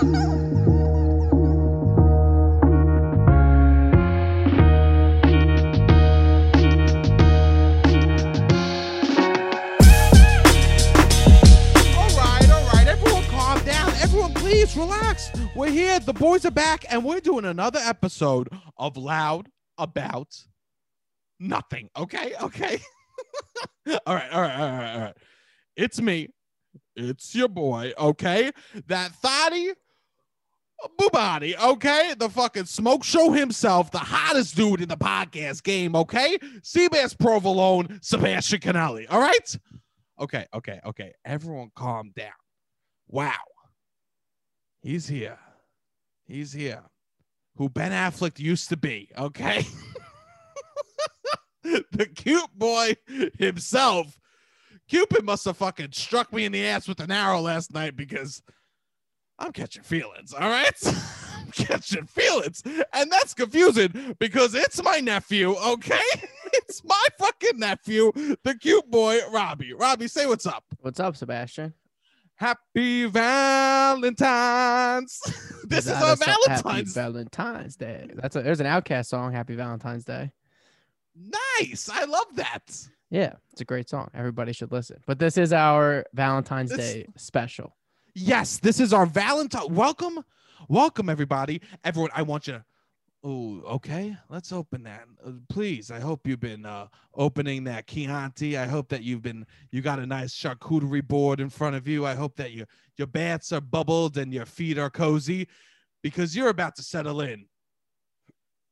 please relax. We're here. The boys are back, and we're doing another episode of Loud About Nothing. Okay, okay. all right, all right, all right, all right. It's me. It's your boy, okay? That thotty Bubati, okay? The fucking smoke show himself, the hottest dude in the podcast game, okay? Seabass Provolone, Sebastian Conelli, all right? Okay, okay, okay. Everyone calm down. Wow. He's here. He's here. Who Ben Affleck used to be, okay? the cute boy himself. Cupid must have fucking struck me in the ass with an arrow last night because I'm catching feelings, all right? I'm catching feelings. And that's confusing because it's my nephew, okay? it's my fucking nephew, the cute boy, Robbie. Robbie, say what's up. What's up, Sebastian? Happy Valentine's. this is that a a Happy Valentine's. Valentine's Day. That's a there's an OutKast song. Happy Valentine's Day. nice. I love that. Yeah, it's a great song. Everybody should listen. But this is our Valentine's Day special. Yes, this is our Valentine. Welcome, welcome, everybody. Everyone, I want you to. Oh, okay. Let's open that, Uh, please. I hope you've been uh, opening that Chianti. I hope that you've been. You got a nice charcuterie board in front of you. I hope that your your bats are bubbled and your feet are cozy, because you're about to settle in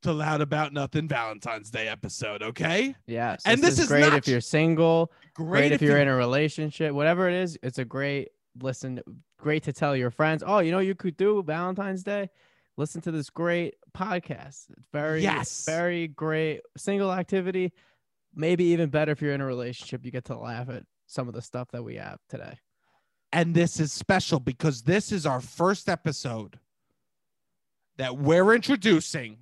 to Loud About Nothing Valentine's Day episode. Okay. Yes. And this is, is great not- if you're single, Great, great, if you're in a relationship, whatever it is, it's a great listen, great to tell your friends. Oh, you know you could do Valentine's Day? Listen to this great podcast. It's very Yes. very great single activity. Maybe even better if you're in a relationship, you get to laugh at some of the stuff that we have today. And this is special because this is our first episode that we're introducing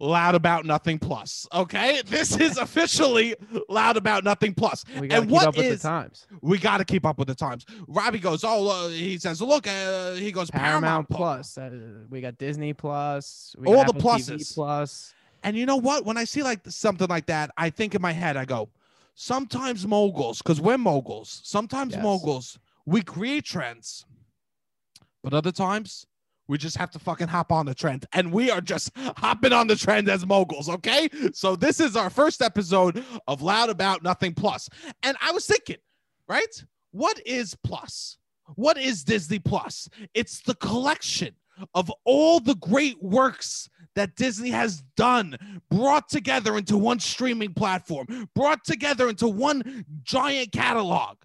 Loud About Nothing Plus. Okay. This is officially Loud About Nothing Plus. We gotta And keep what up with is- the times. We got to keep up with the times. Robbie goes, Oh, uh, he says, Look, uh, he goes, Paramount, Paramount, Plus. Uh, we got Disney Plus. We All got the pluses. TV Plus. And you know what? When I see like something like that, I think in my head, I go, sometimes moguls, because we're moguls, sometimes Yes. moguls, we create trends. But other times, we just have to fucking hop on the trend. And we are just hopping on the trend as moguls, okay? So this is our first episode of Loud About Nothing Plus. And I was thinking, right? What is Plus? What is Disney Plus? It's the collection of all the great works that Disney has done, brought together into one streaming platform, brought together into one giant catalog.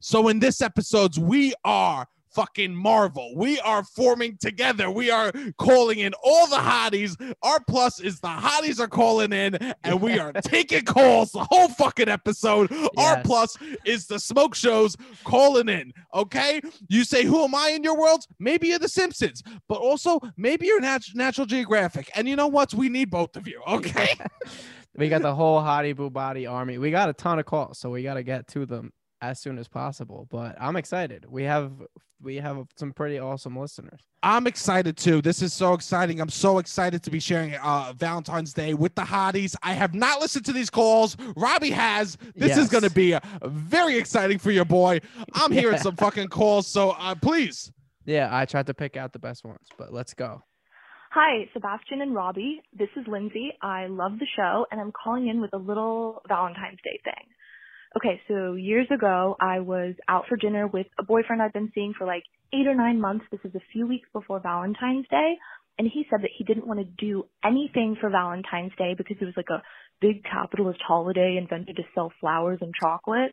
So in this episodes, we are fucking Marvel. We are forming together. We are calling in all the hotties. Our plus is the hotties are calling in, and we are taking calls the whole fucking episode. Our plus is the smoke shows calling in. Okay, you say, "Who am I in your world?" Maybe you're The Simpsons, but also maybe you're Nat- Natural Geographic. And you know what? We need both of you. Okay. we got the whole Hottie Boo Body army. We got a ton of calls, so we got to get to them as soon as possible. But I'm excited. We have we have some pretty awesome listeners. I'm excited too. This is so exciting. I'm so excited to be sharing uh, Valentine's Day with the hotties. I have not listened to these calls. Robbie has. This is going to be uh, very exciting for your boy. I'm hearing some fucking calls. So uh, please. Yeah, I tried to pick out the best ones, but let's go. Hi, Sebastian and Robbie. This is Lindsay. I love the show, and I'm calling in with a little Valentine's Day thing. Okay, so years ago, I was out for dinner with a boyfriend I've been seeing for like eight or nine months. This is a few weeks before Valentine's Day. And he said that he didn't want to do anything for Valentine's Day because it was like a big capitalist holiday invented to sell flowers and chocolate.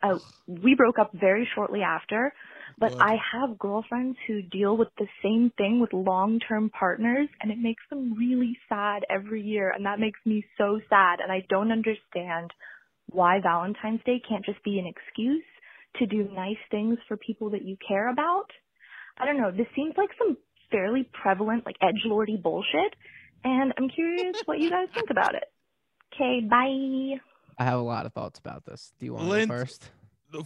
Uh, we broke up very shortly after, but. I have girlfriends who deal with the same thing with long-term partners and it makes them really sad every year and that makes me so sad and I don't understand why Valentine's Day can't just be an excuse to do nice things for people that you care about. I don't know, this seems like some fairly prevalent like edge lordy bullshit and I'm curious what you guys think about it. Okay, bye. I have a lot of thoughts about this. Do you want to Lin- go first?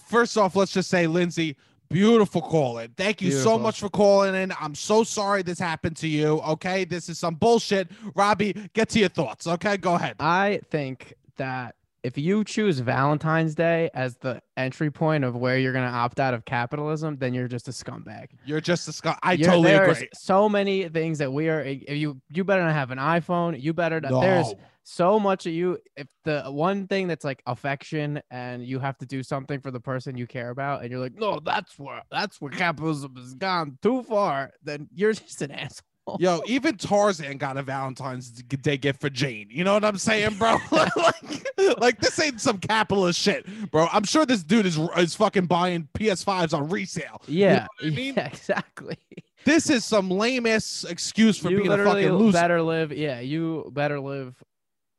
First off, let's just say, Lindsay, Beautiful call in. Thank you so much for calling in. I'm so sorry this happened to you. Okay. This is some bullshit. Robbie, get to your thoughts. Okay. Go ahead. I think that if you choose Valentine's Day as the entry point of where you're gonna opt out of capitalism, then you're just a scumbag. You're just a sc- I You're- totally agree. So many things that we are. If you you better not have an iPhone. You better. not There's so much of you. If the one thing that's like affection, and you have to do something for the person you care about, and you're like, no, that's where that's where capitalism has gone too far. Then you're just an asshole. Yo, even Tarzan got a Valentine's Day gift for Jane. You know what I'm saying, bro? like, like this ain't some capitalist shit, bro. I'm sure this dude is is fucking buying PS5s on resale. Yeah, what I mean? yeah, exactly. This is some lame ass excuse for you being a fucking loser. better live. Yeah, you better live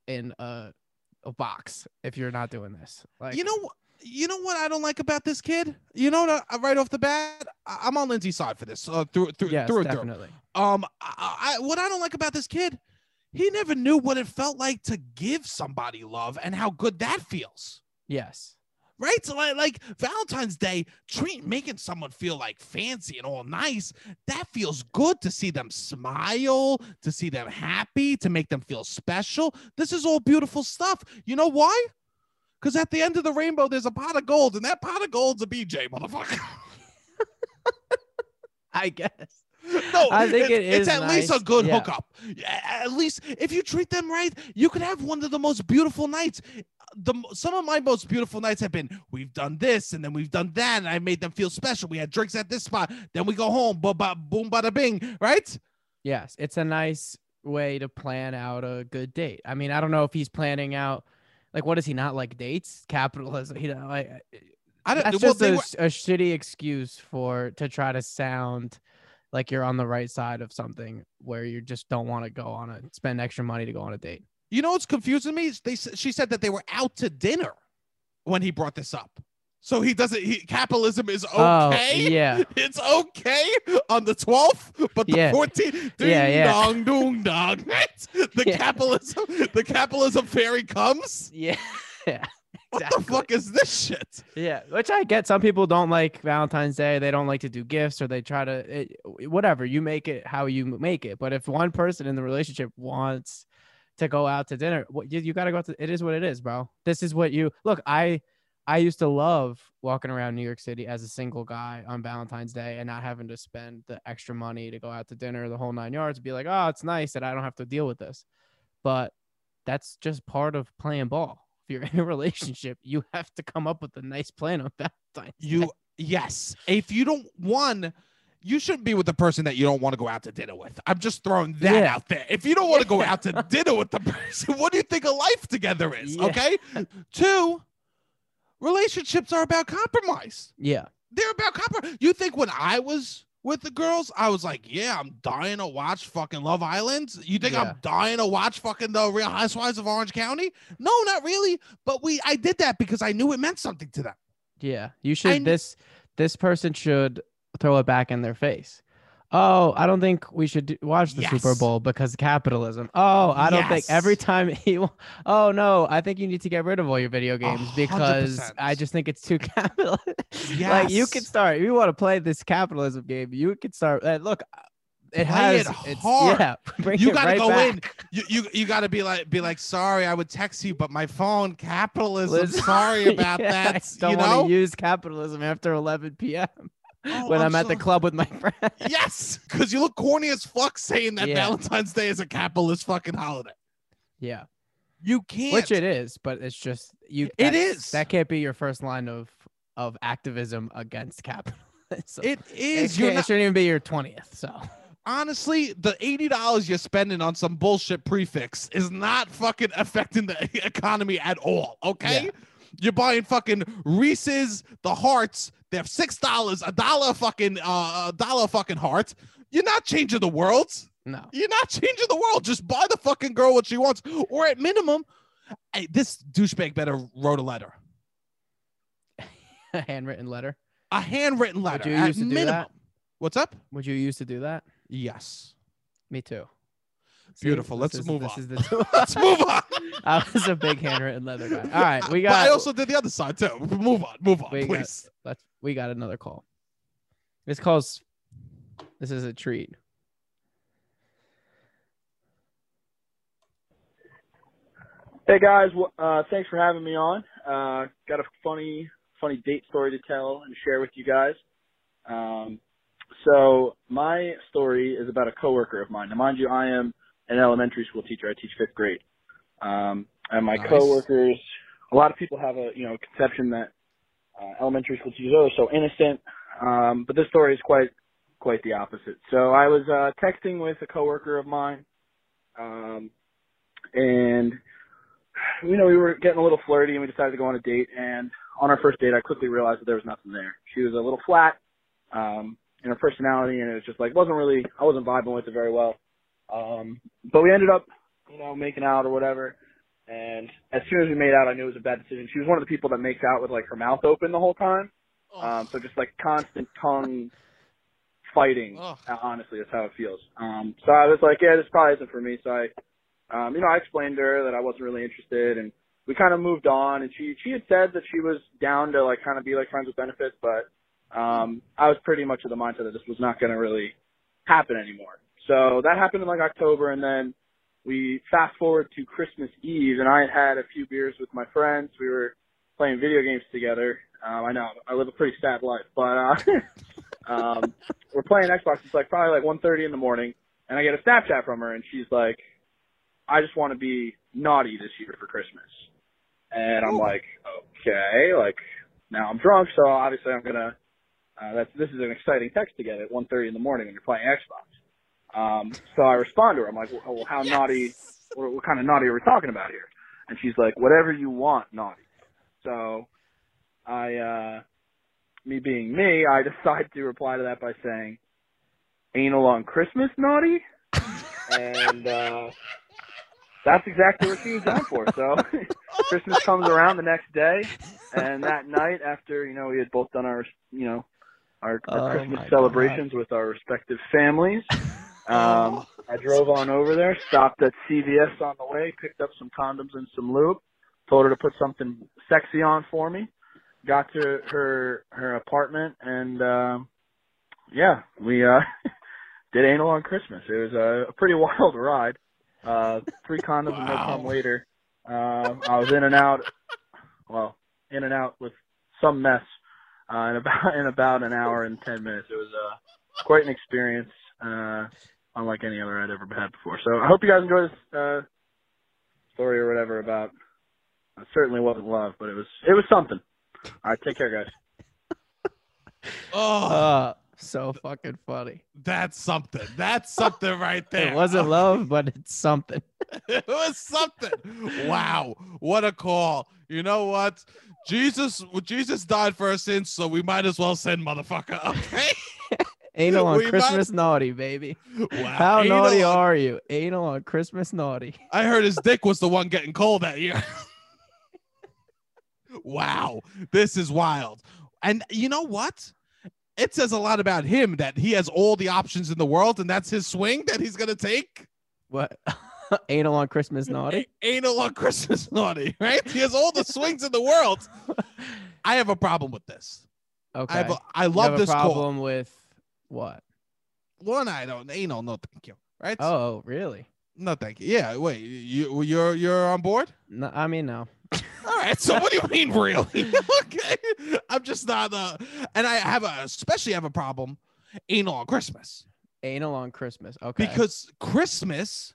in a a box if you're not doing this. Like you know, wh- you know what I don't like about this kid. You know what? I, right off the bat, I- I'm on Lindsay's side for this. Uh, through through yes, through and through. Um, I, I, what I don't like about this kid, he never knew what it felt like to give somebody love and how good that feels. Yes. Right? So like, like Valentine's Day, treat making someone feel like fancy and all nice. That feels good to see them smile, to see them happy, to make them feel special. This is all beautiful stuff. You know why? Because at the end of the rainbow, there's a pot of gold, and that pot of gold's a BJ, motherfucker. I guess. No, I think it it's is at least a good Yeah. hookup. At least if you treat them right, you could have one of the most beautiful nights. The some of my most beautiful nights have been we've done this and then we've done that, and I made them feel special. We had drinks at this spot, then we go home, boom, ba, boom, bada, bing, right? Yes, it's a nice way to plan out a good date. I mean, I don't know if he's planning out like what does he not like dates? Capitalism. He don't like I don't. that's well, just a, were- a shitty excuse for to try to sound like you're on the right side of something where you just don't want to go on a spend extra money to go on a date. you know what's confusing me? They she said that they were out to dinner when he brought this up. So he doesn't. He, capitalism is oh, okay. Oh, yeah. it's okay on the 12th, but the Yeah. 14th, ding Yeah, yeah. dong, dong. Right? The Yeah. capitalism, the capitalism fairy comes. Yeah. yeah. What the fuck is this shit? Yeah, which I get. Some people don't like Valentine's Day. They don't like to do gifts, or they try to it, whatever. You make it how you make it. But if one person in the relationship wants to go out to dinner, what you, you got to go out to. It is what it is, bro. This is what you look. I I used to love walking around New York City as a single guy on Valentine's Day and not having to spend the extra money to go out to dinner, the whole nine yards. Be like, oh, it's nice that I don't have to deal with this. But that's just part of playing ball. If you're in a relationship, you have to come up with a nice plan on Valentine's. Day. You yes. If you don't one, you shouldn't be with the person that you don't want to go out to dinner with. I'm just throwing that Yeah. out there. If you don't want to go out to dinner with the person, what do you think a life together is? Yeah. Okay. Two, relationships are about compromise. yeah, They're about compromise. You think when I was with the girls, I was like, yeah, I'm dying to watch fucking Love Island. You think Yeah. I'm dying to watch fucking the Real Housewives of Orange County? No, not really. But we, I did that because I knew it meant something to them. yeah. You should. kn- this this person should throw it back in their face. Oh, I don't think we should do, watch the Super Bowl because capitalism. Oh, I don't think every time he. Oh no, I think you need to get rid of all your video games hundred because. I just think it's too capital. Like you could start. If you want to play this capitalism game, you could start. Uh, look, it has. it it's- hard. Yeah, You gotta right go in. You, you you gotta be like be like sorry I would text you but my phone capitalism Listen- sorry about Yeah, that I don't you want to use capitalism after 11 p.m. Oh, when I'm, at the club with my friends. yes because you look corny as fuck saying that Yeah. Valentine's Day is a capitalist fucking holiday Yeah, you can't which it is, but it's just you. It that's- That can't be your first line of of activism against capitalism. it It, is it not, shouldn't even be your twentieth. So honestly the eighty dollars you're spending on some bullshit prix fixe is not fucking affecting the economy at all okay. Yeah. You're buying fucking Reese's, the hearts. They're six dollars, a dollar fucking, uh, a dollar fucking heart. You're not changing the world. no, You're not changing the world. Just buy the fucking girl what she wants, or at minimum, hey, this douchebag better wrote a letter, a handwritten letter. a handwritten letter. Would you at used to do that? What's up? Would you used to do that? Yes. Me too. See, Beautiful. this Let's is- move this on. is the Let's move on. I was a big handwritten leather guy. All right, we got. But I also did the other side too. Move on. Move on, We got- please. let's. We got another call. This calls. This is a treat. Hey guys, uh, thanks for having me on. Uh, got a funny, funny date story to tell and share with you guys. Um, so my story is about a coworker of mine. Now, mind you, I am an elementary school teacher. I teach fifth grade. Um, and my Nice. coworkers, a lot of people have a you know conception that uh, elementary school teachers are so innocent. Um, but this story is quite quite the opposite. So I was uh, texting with a coworker of mine, um, and you know we were getting a little flirty, and we decided to go on a date. And on our first date, I quickly realized that there was nothing there. She was a little flat um, in her personality, and it was just like wasn't really I wasn't vibing with it very well. Um, but we ended up, you know, making out or whatever. And as soon as we made out, I knew it was a bad decision. She was one of the people that makes out with like her mouth open the whole time. Um, so just like constant tongue fighting. Ugh. uh, Honestly, that's how it feels. Um, so I was like, yeah, this probably isn't for me. So I, um, you know, I explained to her that I wasn't really interested, and we kind of moved on. And she she had said that she was down to like kind of be like friends with benefits, but um, I was pretty much of the mindset that this was not going to really happen anymore. So that happened in like October, and then we fast forward to Christmas Eve, and I had had a few beers with my friends. We were playing video games together. Um, I know I live a pretty sad life, but uh, um, we're playing Xbox. It's like probably like 1:30 in the morning, and I get a Snapchat from her, and she's like, "I just want to be naughty this year for Christmas," and I'm like, "Okay." Like now I'm drunk, so obviously I'm gonna. Uh, that's this is an exciting text to get at 1:30 in the morning when you're playing Xbox. Um, so I respond to her. I'm like, well, well how naughty, what, what kind of naughty are we talking about here? And she's like, whatever you want, naughty. So I, uh, me being me, I decide to reply to that by saying, anal on Christmas, naughty? and, uh, that's exactly what she was going for. So Christmas comes around the next day, and that night after, you know, we had both done our, you know, our, our Oh Christmas my God. celebrations with our respective families. Um, I drove on over there, stopped at CVS on the way, picked up some condoms and some lube, told her to put something sexy on for me. Got to her her apartment and um yeah, we uh did anal on Christmas. It was a, a pretty wild ride. Uh three condoms and no Wow. come later. Um I was in and out well, in and out with some mess uh in about in about an hour and ten minutes. It was uh quite an experience. Uh unlike any other I'd ever had before. So I hope you guys enjoy this uh, story or whatever about. It certainly wasn't love, but it was it was something. All right, take care, guys. Oh, Uh, so fucking funny. that's something. That's something right there. It wasn't love, but it's something. it was something. Wow, what a call! You know what? Jesus, Jesus died for our sins, so we might as well send motherfucker. Okay. Anal on We might- Christmas naughty, baby. Wow. How Anal naughty are you? Anal on Christmas naughty. I heard his dick was the one getting cold that year. wow, this is wild. And you know what? It says a lot about him that he has all the options in the world, and that's his swing that he's gonna take. What? Anal on Christmas naughty? Anal on Christmas naughty, right? He has all the swings in the world. I have a problem with this. Okay. I have a, I love have this call. problem with what? One, I don't anal, no thank you. Right? Oh, really? no, thank you. Yeah, wait, you you're you're on board? No, I mean, no. All right. So what do you mean, really? okay. I'm just not. Uh, and I have a especially have a problem anal on Christmas Anal on Christmas. Okay. because Christmas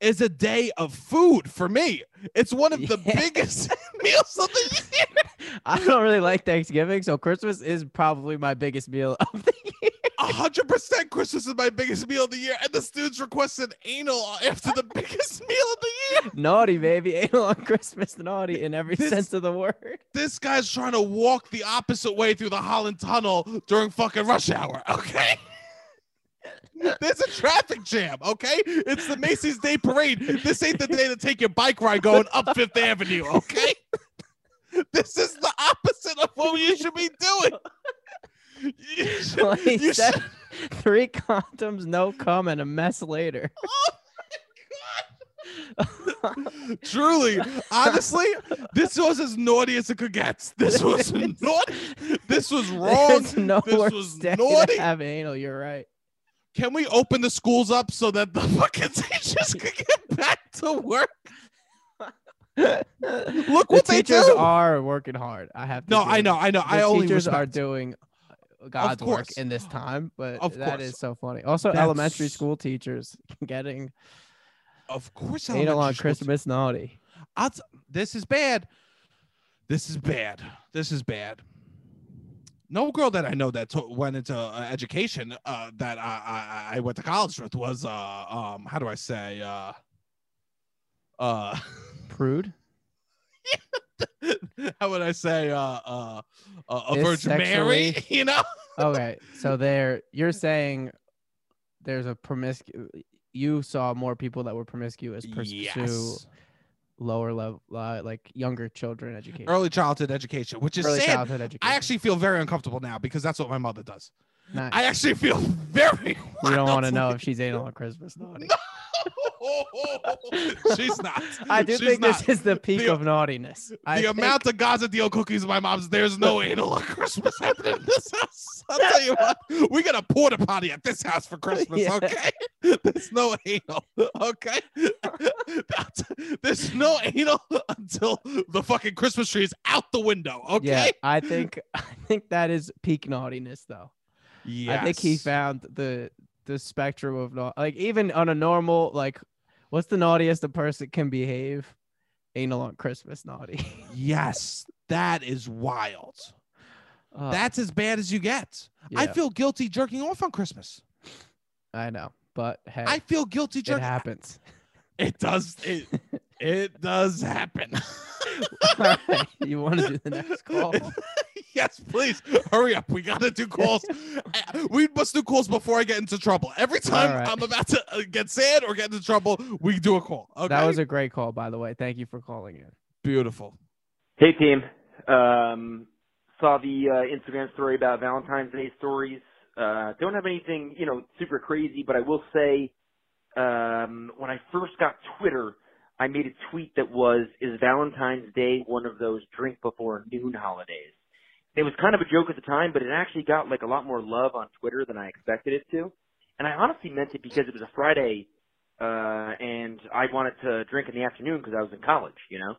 is a day of food for me. It's one of the Yeah. biggest meals of the year. I don't really like Thanksgiving, so Christmas is probably my biggest meal of the year. A hundred percent Christmas is my biggest meal of the year, and the students requested anal after the biggest meal of the year. naughty, baby. Anal on Christmas naughty in every This- sense of the word. This guy's trying to walk the opposite way through the Holland Tunnel during fucking rush hour. Okay. There's a traffic jam, okay? It's the Macy's Day Parade. This ain't the day to take your bike ride going up Fifth Avenue, okay? This is the opposite of what you should be doing. You should- Well, he you said should- three condoms, no cum, and a mess later. oh Truly, honestly, this was as naughty as it could get. This was naughty. This was wrong. No This was naughty. have anal. You're right. Can we open the schools up so that the fucking teachers could get back to work? Look what the they teachers do. are working hard. I have to. No, I know, I know. The I only teachers are doing God's work in this time, but Of that course. is so funny. Also, That's- elementary school teachers getting Of course, anal on Christmas naughty. I'll t- this is bad. This is bad. This is bad. No girl that I know that went into uh, education uh, that I, I I went to college with was uh um how do I say uh uh Prude. how would I say uh uh, uh a Virgin Mary you know Okay, so there, you're saying there's a promiscuous. You saw more people that were promiscuous pursue yes lower level, uh, like younger children education, early childhood education which is early sad. childhood education. I actually feel very uncomfortable now because that's what my mother does. Nice. I actually feel very. you don't want to know if she's anal on Christmas naughty. She's not. I do She's think not. this is the peak The- of naughtiness. I the think- amount of Gaza deal cookies my mom's, there's no anal on Christmas happening in this house. I'll tell you what, we got a porta potty at this house for Christmas, Yeah. okay? There's no anal, okay? There's no anal until the fucking Christmas tree is out the window, Okay. Yeah? I think I think that is peak naughtiness though. I think he found the the spectrum of nau- like even on a normal like what's the naughtiest a person can behave? Anal on Christmas naughty. Yes, that is wild. Uh, That's as bad as you get. I feel guilty jerking off on Christmas. I know, but hey, I feel guilty it jerking. happens. It does. It it does happen. Right, you want to do the next call? Yes, please hurry up. We gotta do calls. We must do calls before I get into trouble. Every time right. I'm about to uh, get sad or get into trouble, we do a call. Okay. That was a great call, by the way. Thank you for calling in. beautiful. Hey team, um, saw the uh, Instagram story about Valentine's Day stories. Uh, don't have anything, you know, super crazy, but I will say, um, when I first got Twitter, I made a tweet that was, "Is Valentine's Day one of those drink before noon holidays?" It was kind of a joke at the time, but it actually got like a lot more love on Twitter than I expected it to. And I honestly meant it because it was a Friday, uh, and I wanted to drink in the afternoon because I was in college, you know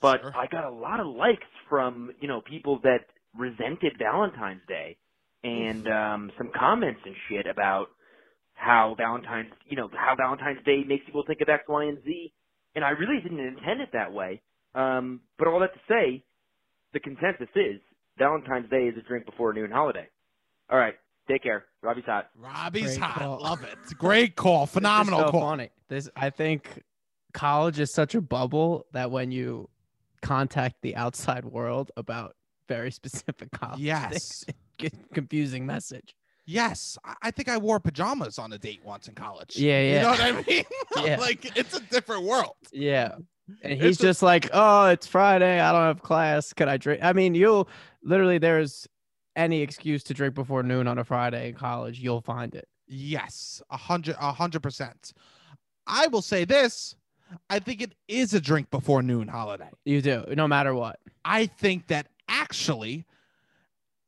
but Sure. I got a lot of likes from you know people that resented Valentine's Day, and um, some comments and shit about how Valentine's you know how Valentine's Day makes people think of X, Y, and Z, and I really didn't intend it that way. Um, but all that to say, the consensus is Valentine's Day is a drink before noon holiday. All right, take care. Robbie's hot. Robbie's Great hot. call. Love it. Great call. This Phenomenal so call. funny. This I think college is such a bubble that when you contact the outside world about very specific college Yes. things, confusing message. Yes. I- I think I wore pajamas on a date once in college. Yeah, yeah. You know what I mean? Yeah. like it's a different world. Yeah. And he's It's a- just like, "Oh, it's Friday. I don't have class. Can I drink?" I mean, you'll literally there's any excuse to drink before noon on a Friday in college, you'll find it. Yes, a hundred, a hundred percent. I will say this: I think it is a drink before noon holiday. You do, no matter what. I think that actually,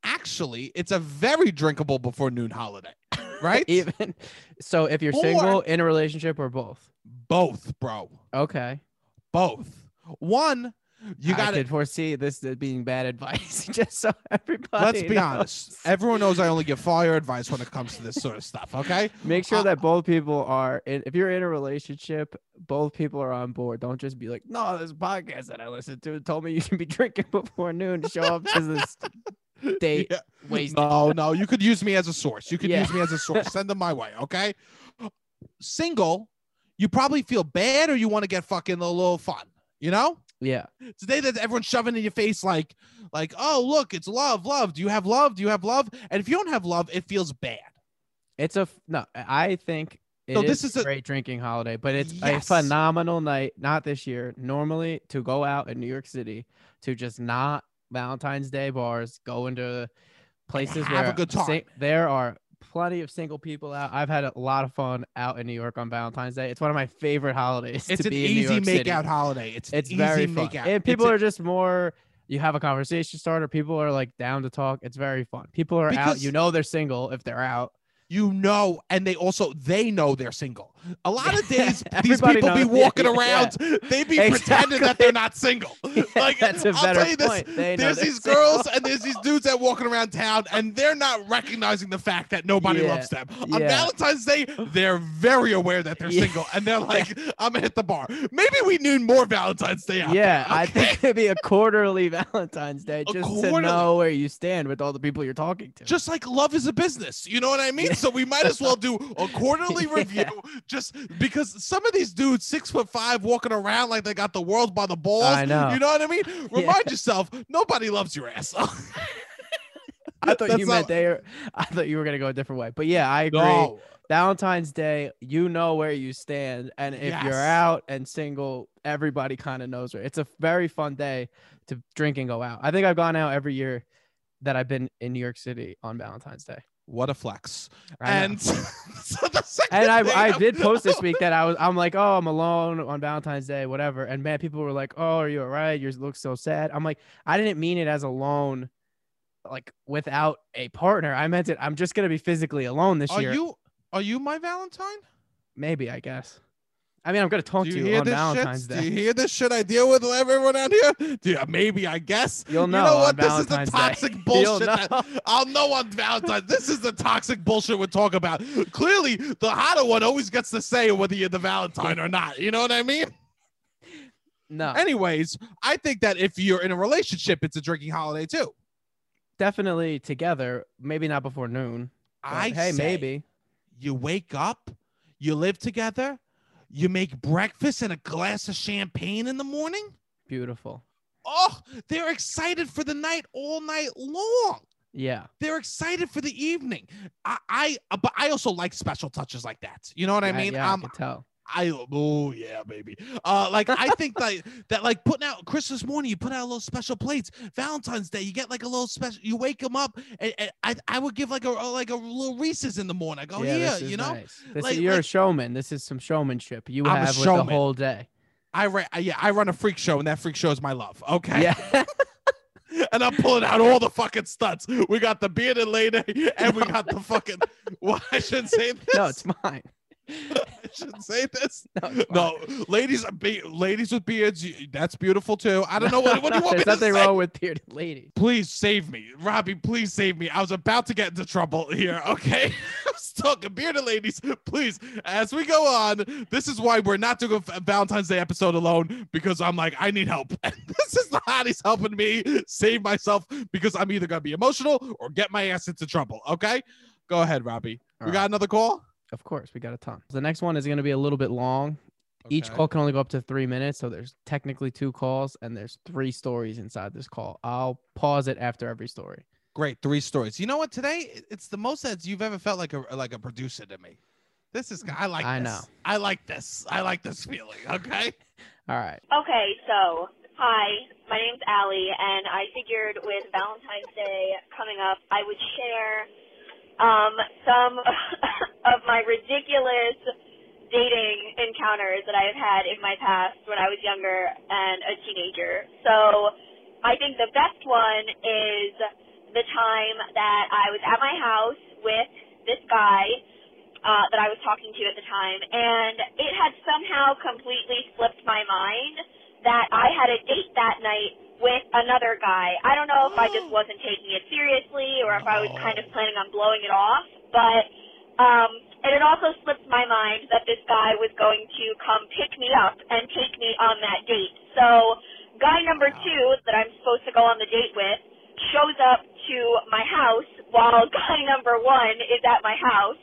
actually, it's a very drinkable before noon holiday, right? Even so, if you're Or- single, in a relationship, or both. Both, bro. Okay. Both. One, you got to foresee this as being bad advice, just so everybody. Let's be knows. honest. Everyone knows I only give fire advice when it comes to this sort of stuff. Okay. Make sure Uh, that both people are. In, if you're in a relationship, both people are on board. Don't just be like, "No, this podcast that I listened to told me you should be drinking before noon to show up to this date." Yeah. Wasted. No, no, you could use me as a source. You could Yeah. use me as a source. Send them my way, okay? Single, you probably feel bad or you want to get fucking a little fun, you know? Yeah. Today that everyone's shoving in your face like, like, oh look, it's love, love. Do you have love? Do you have love? And if you don't have love, it feels bad. It's a no. I think it No, is this is a a- great drinking holiday, but it's Yes. a phenomenal night. Not this year. Normally, to go out in New York City to just not Valentine's Day bars, go into places have a where good time. sing- there are plenty of single people out. I've had a lot of fun out in New York on Valentine's Day. It's one of my favorite holidays. It's to an easy York City. makeout holiday. It's It's easy very fun. makeout. And people It's are just more. You have a conversation starter. People are like down to talk. It's very fun. People are out. You know they're single if they're out. You know, and they also they know they're single. A lot of days, these people be knows- yeah, walking yeah, around, they be pretending that they're not single. like that's a I'll better tell you this. They there's these single. girls and there's these dudes that walking around town and they're not recognizing the fact that nobody Yeah, loves them. On yeah. Valentine's Day, they're very aware that they're Yeah. single and they're like, I'm gonna hit the bar. Maybe we need more Valentine's Day out Yeah, there, I think it'd be a quarterly Valentine's Day just to know where you stand with all the people you're talking to. just like love is a business. You know what I mean? So we might as well do a quarterly Yeah. review just because some of these dudes, six foot five, walking around like they got the world by the balls. I know. You know what I mean? Remind yourself, nobody loves your ass. I thought That's you meant they. Are, I thought you were gonna go a different way, but yeah, I agree. No. Valentine's Day, you know where you stand, and if Yes. you're out and single, everybody kind of knows where. It's a very fun day to drink and go out. I think I've gone out every year that I've been in New York City on Valentine's Day. What a flex. I. And so and I, I I'm- did post this week that I was I'm like oh I'm alone on Valentine's Day whatever and man people were like oh are you alright you look so sad I'm like I didn't mean it as alone like without a partner I meant it I'm just gonna be physically alone this Are year you are you my Valentine? maybe I guess I mean I'm gonna talk Do to you you, hear on this Valentine's shit? Do you hear this shit I deal with everyone out here? Do you, maybe I guess. You'll You know know on what? This Valentine's is the Day. toxic You'll bullshit. that- know. I'll know on Valentine's. This is the toxic bullshit we're talking about. Clearly, the hotter one always gets to say whether you're the Valentine or not. You know what I mean? no Anyways, I think that if you're in a relationship, it's a drinking holiday too. definitely together maybe not before noon I hey maybe You wake up, you live together, you make breakfast and a glass of champagne in the morning. beautiful Oh, they're excited for the night all night long. yeah They're excited for the evening. I, I, but I also like special touches like that. You know what I mean? yeah I Um, can tell I oh yeah, baby. Uh, like I think that that like putting out Christmas morning, you put out a little special plates. Valentine's Day, you get like a little special. You wake them up, and, and I I would give like a like a little Reese's in the morning. I go yeah, here, you know. nice. This Like- is, you're a showman. This is some showmanship you I'm have with the whole day. I ra- yeah, I run a freak show, and that freak show is my love. Okay. Yeah. and I'm pulling out all the fucking stunts. We got the bearded lady, and we got the fucking. Well, I shouldn't say this. no, it's mine. I shouldn't say this. No, No, ladies, be, ladies with beards, that's beautiful too. I don't know what, what do you want me There's to nothing say. wrong with bearded ladies. Please save me, Robbie. Please save me. I was about to get into trouble here. Okay, I was talking bearded ladies. Please, as we go on, this is why we're not doing a Valentine's Day episode alone because I'm like I need help. And this is the hotties helping me save myself because I'm either gonna be emotional or get my ass into trouble. Okay, go ahead, Robbie. All we right. got another call. Of course, we got a ton. The next one is going to be a little bit long. Each call can only go up to three minutes, so there's technically two calls, and there's three stories inside this call. I'll pause it after every story. Great, three stories. You know what? Today it's the most that you've ever felt like a like a producer to me. This is I like. I this. know. I like this. I like this feeling. Okay. All right. Okay, so hi, my name's Allie, and I figured with Valentine's Day coming up, I would share um, some of my ridiculous dating encounters that I have had in my past when I was younger and a teenager. So I think the best one is the time that I was at my house with this guy uh, that I was talking to at the time, and it had somehow completely slipped my mind that I had a date that night with another guy. I don't know if I just wasn't taking it seriously or if I was kind of planning on blowing it off, but um, and it also slipped my mind that this guy was going to come pick me up and take me on that date. So guy number two that I'm supposed to go on the date with shows up to my house while guy number one is at my house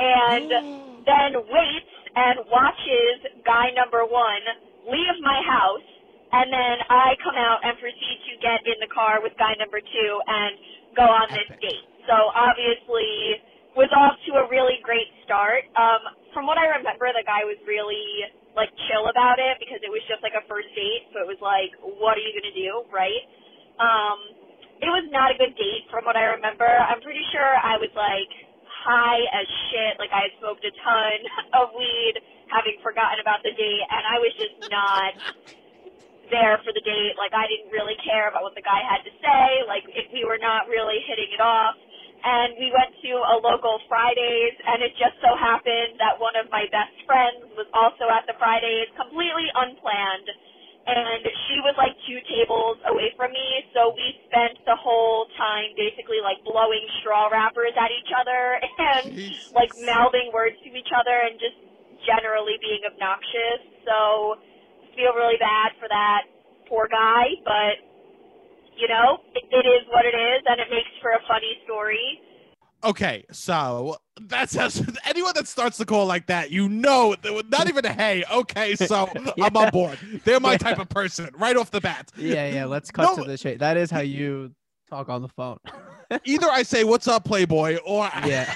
and then waits and watches guy number one leave my house and then I come out and proceed to get in the car with guy number two and go on this date. So obviously was off to a really great start. Um, from what I remember, the guy was really like chill about it because it was just like a first date. So it was like, what are you gonna do, right? Um, it was not a good date from what I remember. I'm pretty sure I was like high as shit. Like I had smoked a ton of weed, having forgotten about the date, and I was just not there for the date. Like I didn't really care about what the guy had to say. Like if we were not really hitting it off. And we went to a local Fridays, and it just so happened that one of my best friends was also at the Fridays, completely unplanned and she was like two tables away from me, so we spent the whole time basically like blowing straw wrappers at each other and Jesus. like mouthing words to each other and just generally being obnoxious. So feel really bad for that poor guy, but you know, it, it is what it is and it makes for a funny story. Okay, so that's how, anyone that starts the call like that, you know, not even a hey. Okay, so I'm on board. They're my Yeah. type of person right off the bat. Yeah, yeah. Let's cut No. to the chase. That is how you talk on the phone. Either I say "What's up, Playboy," or I yeah,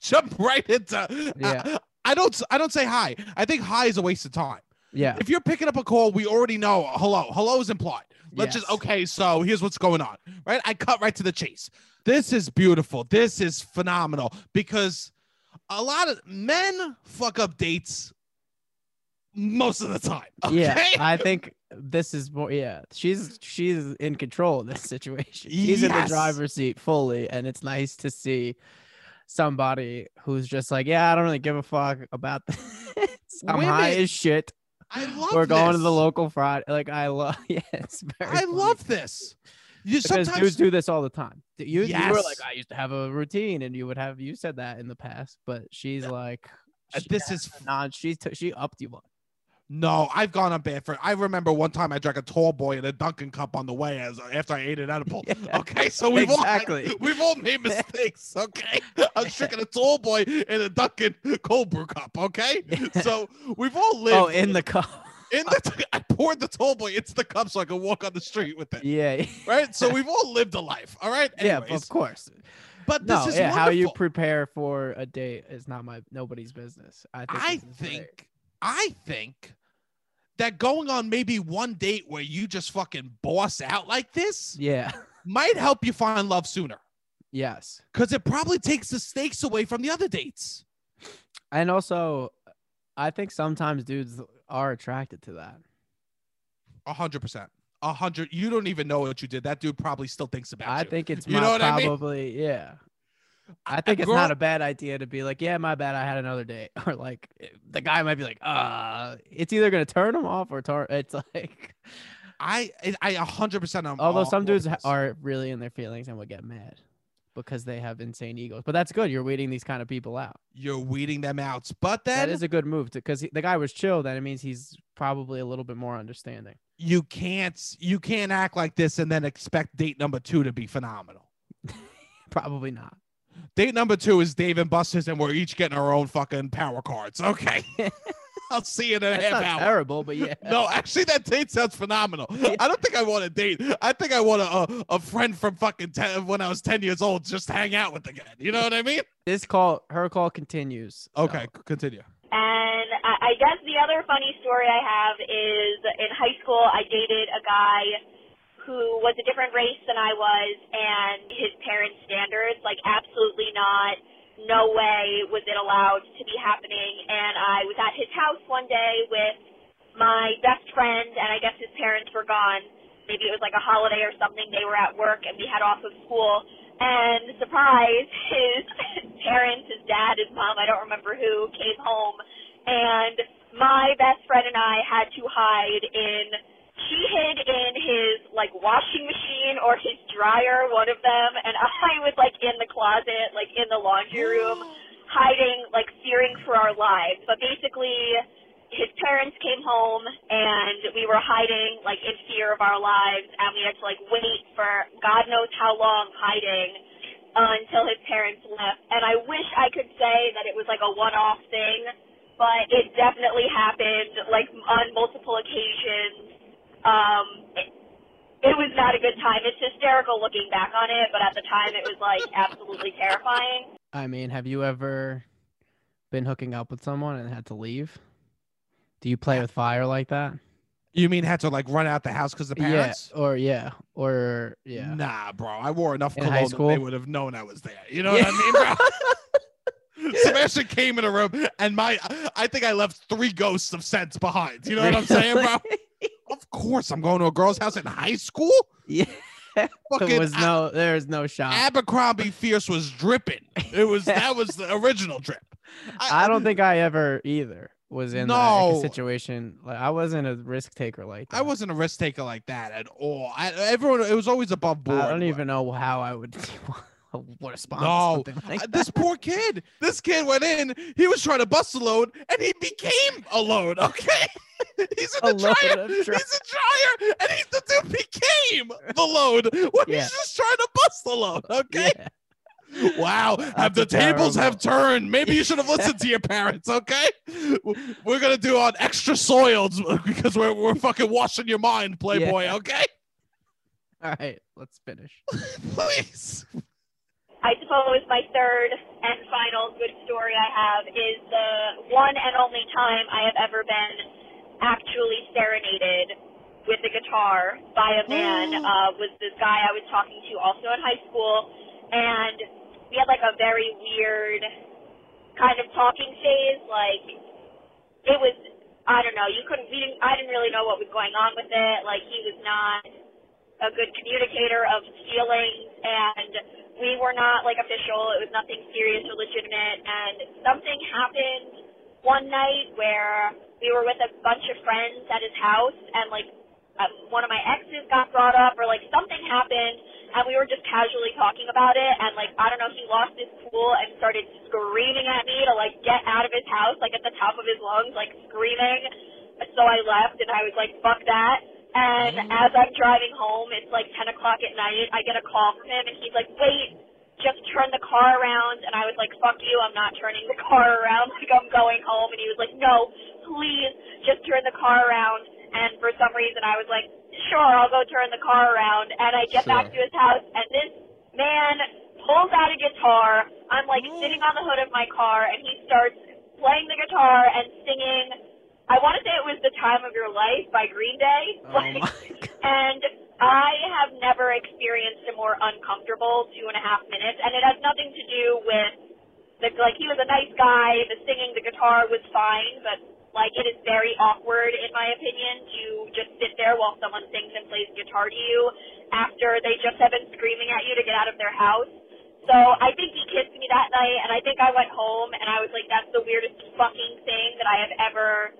jump right into. Yeah. I don't. I don't say hi. I think hi is a waste of time. yeah. If you're picking up a call, we already know hello. Hello is implied. Let's just okay. So here's what's going on. Right. I cut right to the chase. This is beautiful. This is phenomenal because a lot of men fuck up dates most of the time. Okay. Yeah, I think this is more. Yeah, she's she's in control of this situation. She's in the driver's seat fully, and it's nice to see somebody who's just like, yeah, I don't really give a fuck about this. I'm high as shit. I love. We're going to the local Friday. Like I love. Yeah. I funny. love this. You because dudes do this all the time. You, you were like, I used to have a routine, and you would have you said that in the past, but she's like, Uh, she this is non. She's t- she upped you one. No, I've gone on bad for. I remember one time I drank a tall boy in a Dunkin' cup on the way as after I ate an edible. Yeah. Okay, so we've Exactly. all we've all made mistakes. Okay, I was drinking a tall boy in a Dunkin' cold brew cup. Okay, so we've all lived. Oh, in the cup. in the I poured the tall boy into the cup so I could walk on the street with it. yeah. Right, so we've all lived a life. All right, Yeah, of course. but this No, is yeah, how you prepare for a date is not my nobody's business. I think. I think, I think that going on maybe one date where you just fucking boss out like this Yeah. might help you find love sooner Yes. because it probably takes the stakes away from the other dates. And also, I think sometimes dudes are attracted to that. A hundred percent. A hundred. You don't even know what you did. That dude probably still thinks about I you. think it's You know what I mean? probably yeah. I think it's girl- not a bad idea to be like, yeah, my bad, I had another date, or like the guy might be like, uh, it's either gonna turn him off or turn. It's like, I I a hundred percent. although some dudes are really in their feelings and would get mad because they have insane egos. But that's good. You're weeding these kind of people out. You're weeding them out, but then that is a good move because the guy was chill. Then it means he's probably a little bit more understanding. you can't you can't act like this and then expect date number two to be phenomenal. Probably not. Date number two is Dave and Buster's, and we're each getting our own fucking power cards. Okay. I'll see you in a That's half not hour. terrible, but yeah. No, actually, that date sounds phenomenal. I don't think I want a date. I think I want a, a, a friend from fucking 10, when I was 10 years old just hang out with again. You know what I mean? This call, her call continues. so- Okay, c- continue. And I, I guess the other funny story I have is in high school, I dated a guy who was a different race than I was, and his parents' standards, like, absolutely not. No way was it allowed to be happening. And I was at his house one day with my best friend, and I guess his parents were gone. Maybe it was like a holiday or something. They were at work, and we had off of school. And surprise, his parents, his dad, his mom, I don't remember who, came home. And my best friend and I had to hide in, she hid in his, like, washing machine or his dryer, one of them. And I was, like, in the closet, like, in the laundry room, hiding, like, fearing for our lives. But basically, his parents came home and we were hiding like in fear of our lives and we had to like wait for God knows how long hiding uh, until his parents left. And I wish I could say that it was like a one-off thing, but it definitely happened like on multiple occasions. Um, it, it was not a good time. It's hysterical looking back on it, but at the time it was like absolutely terrifying. I mean, have you ever been hooking up with someone and had to leave? Do you play with fire like that? You mean had to like run out the house because the parents? Yeah, or yeah, or yeah. Nah, bro. I wore enough In high cologne that they would have known I was there. You know what I mean, bro? Sebastian came in a room, and my I think I left three ghosts of scents behind. You know what I'm saying, bro? Of course, I'm going to a girl's house in high school. Yeah. Fucking There was no there was no shot. Abercrombie Fierce was dripping. It was that was the original drip. I don't think I ever either was in that No. situation. Like I wasn't a risk taker like that. I wasn't a risk taker like that at all. I, everyone, it was always above board. I don't even know how I would would respond No, to like Uh, this poor kid. This kid went in. He was trying to bust a load, and he became a load. Okay, he's in A the dryer. He's a dryer, and he the dude became the load when Yeah. he's just trying to bust the load. Okay. Yeah. Wow, have the That's tables have turned. Maybe you should have listened to your parents, okay? We're gonna do on extra soiled because we're we're fucking washing your mind, Playboy, okay? All right, let's finish. Please. I suppose my third and final good story I have is the one and only time I have ever been actually serenaded with a guitar by a man. uh, was this guy I was talking to also in high school, and we had like a very weird kind of talking phase. Like it was, I don't know. You couldn't. We didn't. I didn't really know what was going on with it. Like he was not a good communicator of feelings and we were not like official. It was nothing serious or legitimate. And something happened one night where we were with a bunch of friends at his house, and like um, one of my exes got brought up, or like something happened, and we were just casually talking about it. And like I don't know, he lost his cool and started screaming at me to like get out of his house, like at the top of his lungs, like screaming. So I left, and I was like, "Fuck that." And as I'm driving home, it's like 10 o'clock at night. I get a call from him, and he's like, "Wait, just turn the car around." And I was like, "Fuck you! I'm not turning the car around. Like I'm going home." And he was like, "No, please, just turn the car around." And for some reason, I was like, "Sure, I'll go turn the car around." And I get back to his house, and this man pulls out a guitar. I'm like sitting on the hood of my car, and he starts playing the guitar and singing. I want to say it was "The Time of Your Life" by Green Day. Oh Like, and I have never experienced a more uncomfortable two and a half minutes, and it has nothing to do with the like he was a nice guy. The singing, the guitar was fine, but like it is very awkward in my opinion to just sit there while someone sings and plays guitar to you after they just have been screaming at you to get out of their house. So I think he kissed me that night, and I think I went home and I was like, that's the weirdest fucking thing that I have ever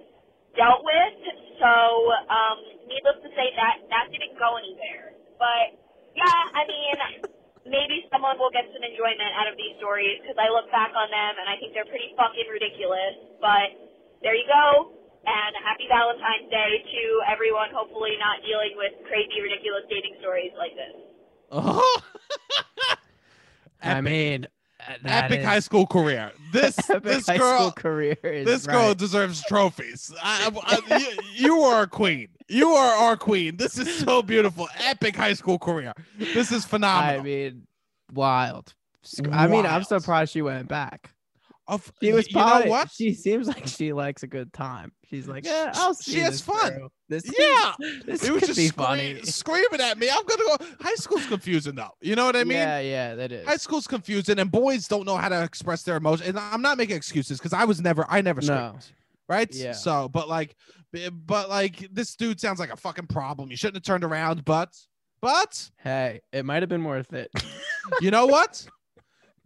dealt with. So, um, needless to say, that that didn't go anywhere. But yeah, I mean, maybe someone will get some enjoyment out of these stories because I look back on them and I think they're pretty fucking ridiculous. But there you go. And happy Valentine's Day to everyone. Hopefully, not dealing with crazy, ridiculous dating stories like this. Oh. I mean, that epic is- high school career. This epic this high girl career is this girl deserves trophies. I, I- you, you are a queen. You are our queen. This is so beautiful. Epic high school career. This is phenomenal. I mean, wild. Sc- I mean, I'm Wild. surprised she went back. Of- She was you know what? She seems like she likes a good time. She's like, yeah, I'll She has fun. through. This Yeah. this It was could just be funny. screaming at me. I'm gonna go. High school's confusing though. You know what I mean? yeah, yeah, that is. High school's confusing, and boys don't know how to express their emotions. And I'm not making excuses because I was never, I never screamed, No. right? Yeah. So, but like, but like, this dude sounds like a fucking problem. You shouldn't have turned around, but, but Hey, it might have been worth it. you know what?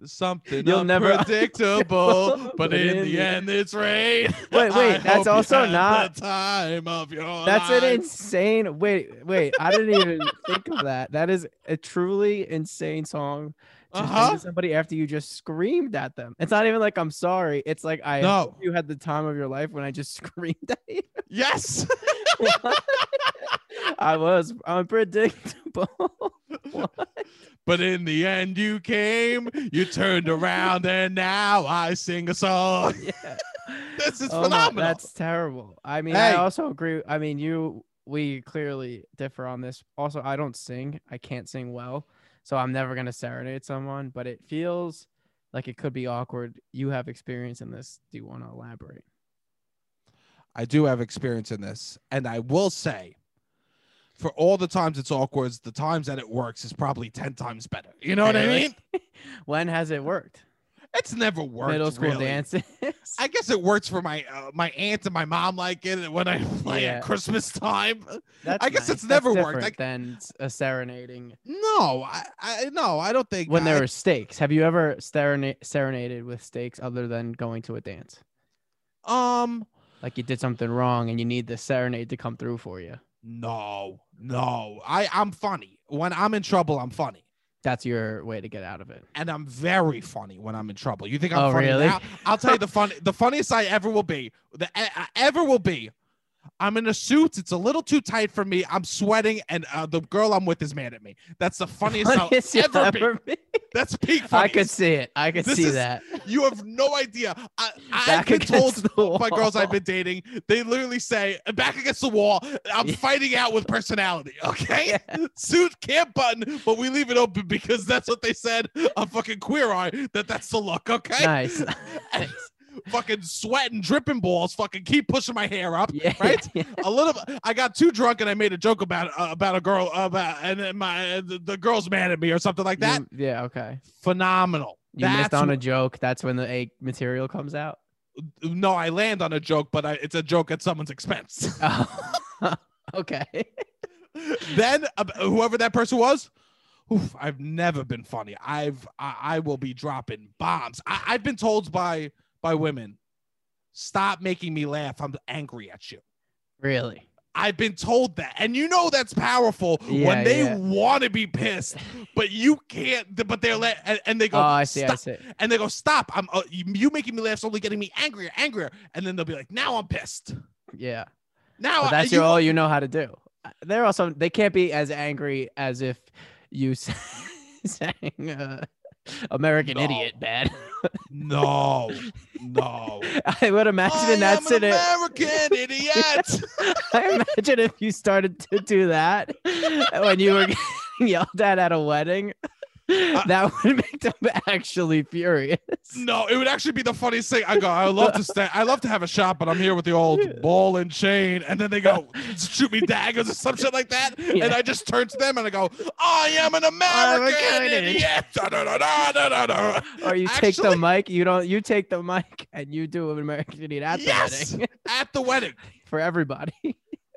Something You'll never- but in the end, it's rain. Wait, wait, I that's also not- the time of your That's life. an insane. Wait, wait. I didn't even think of that. That is a truly insane song Uh-huh. to somebody after you just screamed at them. It's not even like I'm sorry. It's like I No. you had the time of your life when I just screamed at you. Yes. I was unpredictable. But in the end, you came, you turned around, and now I sing a song. yeah. This is Oh my- phenomenal. that's terrible. I mean, Hey. I also agree. I mean, you, we clearly differ on this. Also, I don't sing. I can't sing well, so I'm never gonna serenade someone. But it feels like it could be awkward. You have experience in this. Do you want to elaborate? I do have experience in this, and I will say, for all the times it's awkward, the times that it works is probably ten times better. You know what I mean? when has it worked? It's never worked. Middle school really. dances. I guess it works for my uh, my aunt and my mom like it when I play Yeah. at Christmas time. That's I guess nice. it's never That's worked. different than a serenading No, I, I no, I don't think when I, there are stakes. Have you ever serena- serenaded with stakes other than going to a dance? um Like you did something wrong and you need the serenade to come through for you. no no I I'm funny when I'm in trouble. I'm funny. That's your way to get out of it. and I'm very funny when I'm in trouble. You think I'm Oh, funny really? now? I'll tell you the fun, the funniest I ever will be. The I ever will be. I'm in a suit. It's a little too tight for me. I'm sweating, and uh, the girl I'm with is mad at me. That's the funniest Funniest ever ever be. That's peak I could see it. I could This see is- that. You have no idea. I, I've Back been told by girls I've been dating, they literally say, "Back against the wall." I'm Yeah. fighting out with personality. Okay, Yeah. suit can't button, but we leave it open because that's what they said on fucking Queer Eye. That that's the look. Okay, Nice. And fucking sweating, dripping balls. Fucking keep pushing my hair up. yeah. Right? yeah. A little. I got too drunk and I made a joke about uh, about a girl about and then my the, the girl's mad at me or something like that. You- yeah. Okay. Phenomenal. You missed on a joke. That's when the egg material comes out. no, I land on a joke, but I, it's a joke at someone's expense. Oh. okay. then uh, whoever that person was, oof, I've never been funny. I've I, I will be dropping bombs. I, I've been told by by women, stop making me laugh. I'm angry at you. Really? I've been told that, and you know that's powerful Yeah, when they yeah. want to be pissed, but you can't. But they're let and, and they go. Oh, I see. I see. And they go, stop. I'm uh, you, making me laugh. is only getting me angrier, angrier. And then they'll be like, now I'm pissed. Yeah. Now But I- that's you, your all you know how to do. They're also they can't be as angry as if you sang uh, American No. Idiot bad. No, no. I would imagine I in that an scenario. American idiot. I imagine if you started to do that when you were getting yelled at at a wedding, that would make them actually furious. no, it would actually be the funniest thing. I go, I love to stay. I love to have a shot, but I'm here with the old ball and chain. And then they go shoot me daggers or some shit like that. And I just turn to them and I go, I am an American da. Or you take the mic, you don't you take the mic and you do an American Idiot at the Yes, wedding at the wedding. for everybody.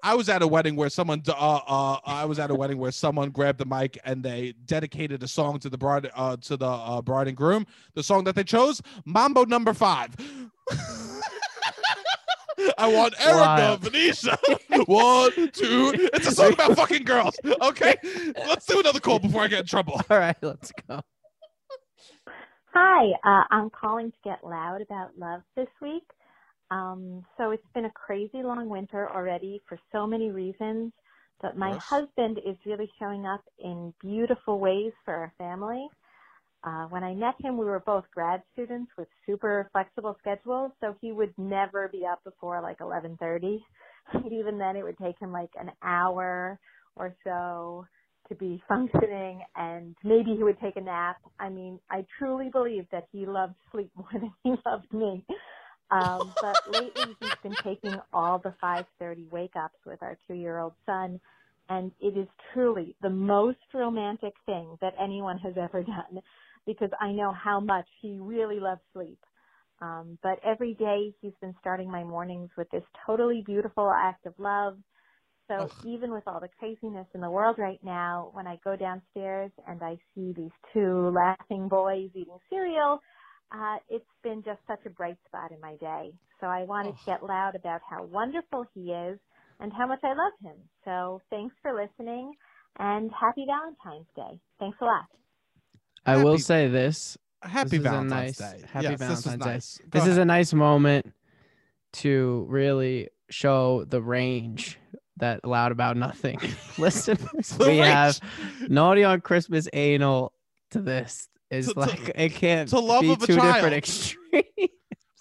I was at a wedding where someone uh uh I was at a wedding where someone grabbed the mic and they dedicated a song to the bride uh to the uh, bride and groom. The song that they chose, Mambo Number Five. I want Erica, Wild. Venetia. One, two. It's a song about fucking girls. Okay, let's do another call before I get in trouble. All right, let's go. Hi, uh, I'm calling to get loud about love this week. Um, so it's been a crazy long winter already for so many reasons, but my Yes. husband is really showing up in beautiful ways for our family. Uh, when I met him, we were both grad students with super flexible schedules, so he would never be up before like 11:30. Even then, it would take him like an hour or so to be functioning and maybe he would take a nap. I mean, I truly believe that he loved sleep more than he loved me. Um, but lately he's been taking all the 5:30 wake ups with our 2-year-old son and it is truly the most romantic thing that anyone has ever done because I know how much he really loves sleep. Um, but every day he's been starting my mornings with this totally beautiful act of love. So Ugh. even with all the craziness in the world right now, when I go downstairs and I see these two laughing boys eating cereal, uh, it's been just such a bright spot in my day. So I wanted to get loud about how wonderful he is and how much I love him. So thanks for listening and happy Valentine's Day. Thanks a lot. I will say this. Happy this Valentine's nice, Day. Happy Yes, Valentine's this is Day. nice. Go This is ahead. a nice moment to really show the range that loud about nothing. Listeners, The we have naughty on Christmas anal to this is To- to- like it can't to love be of a two child. different extremes.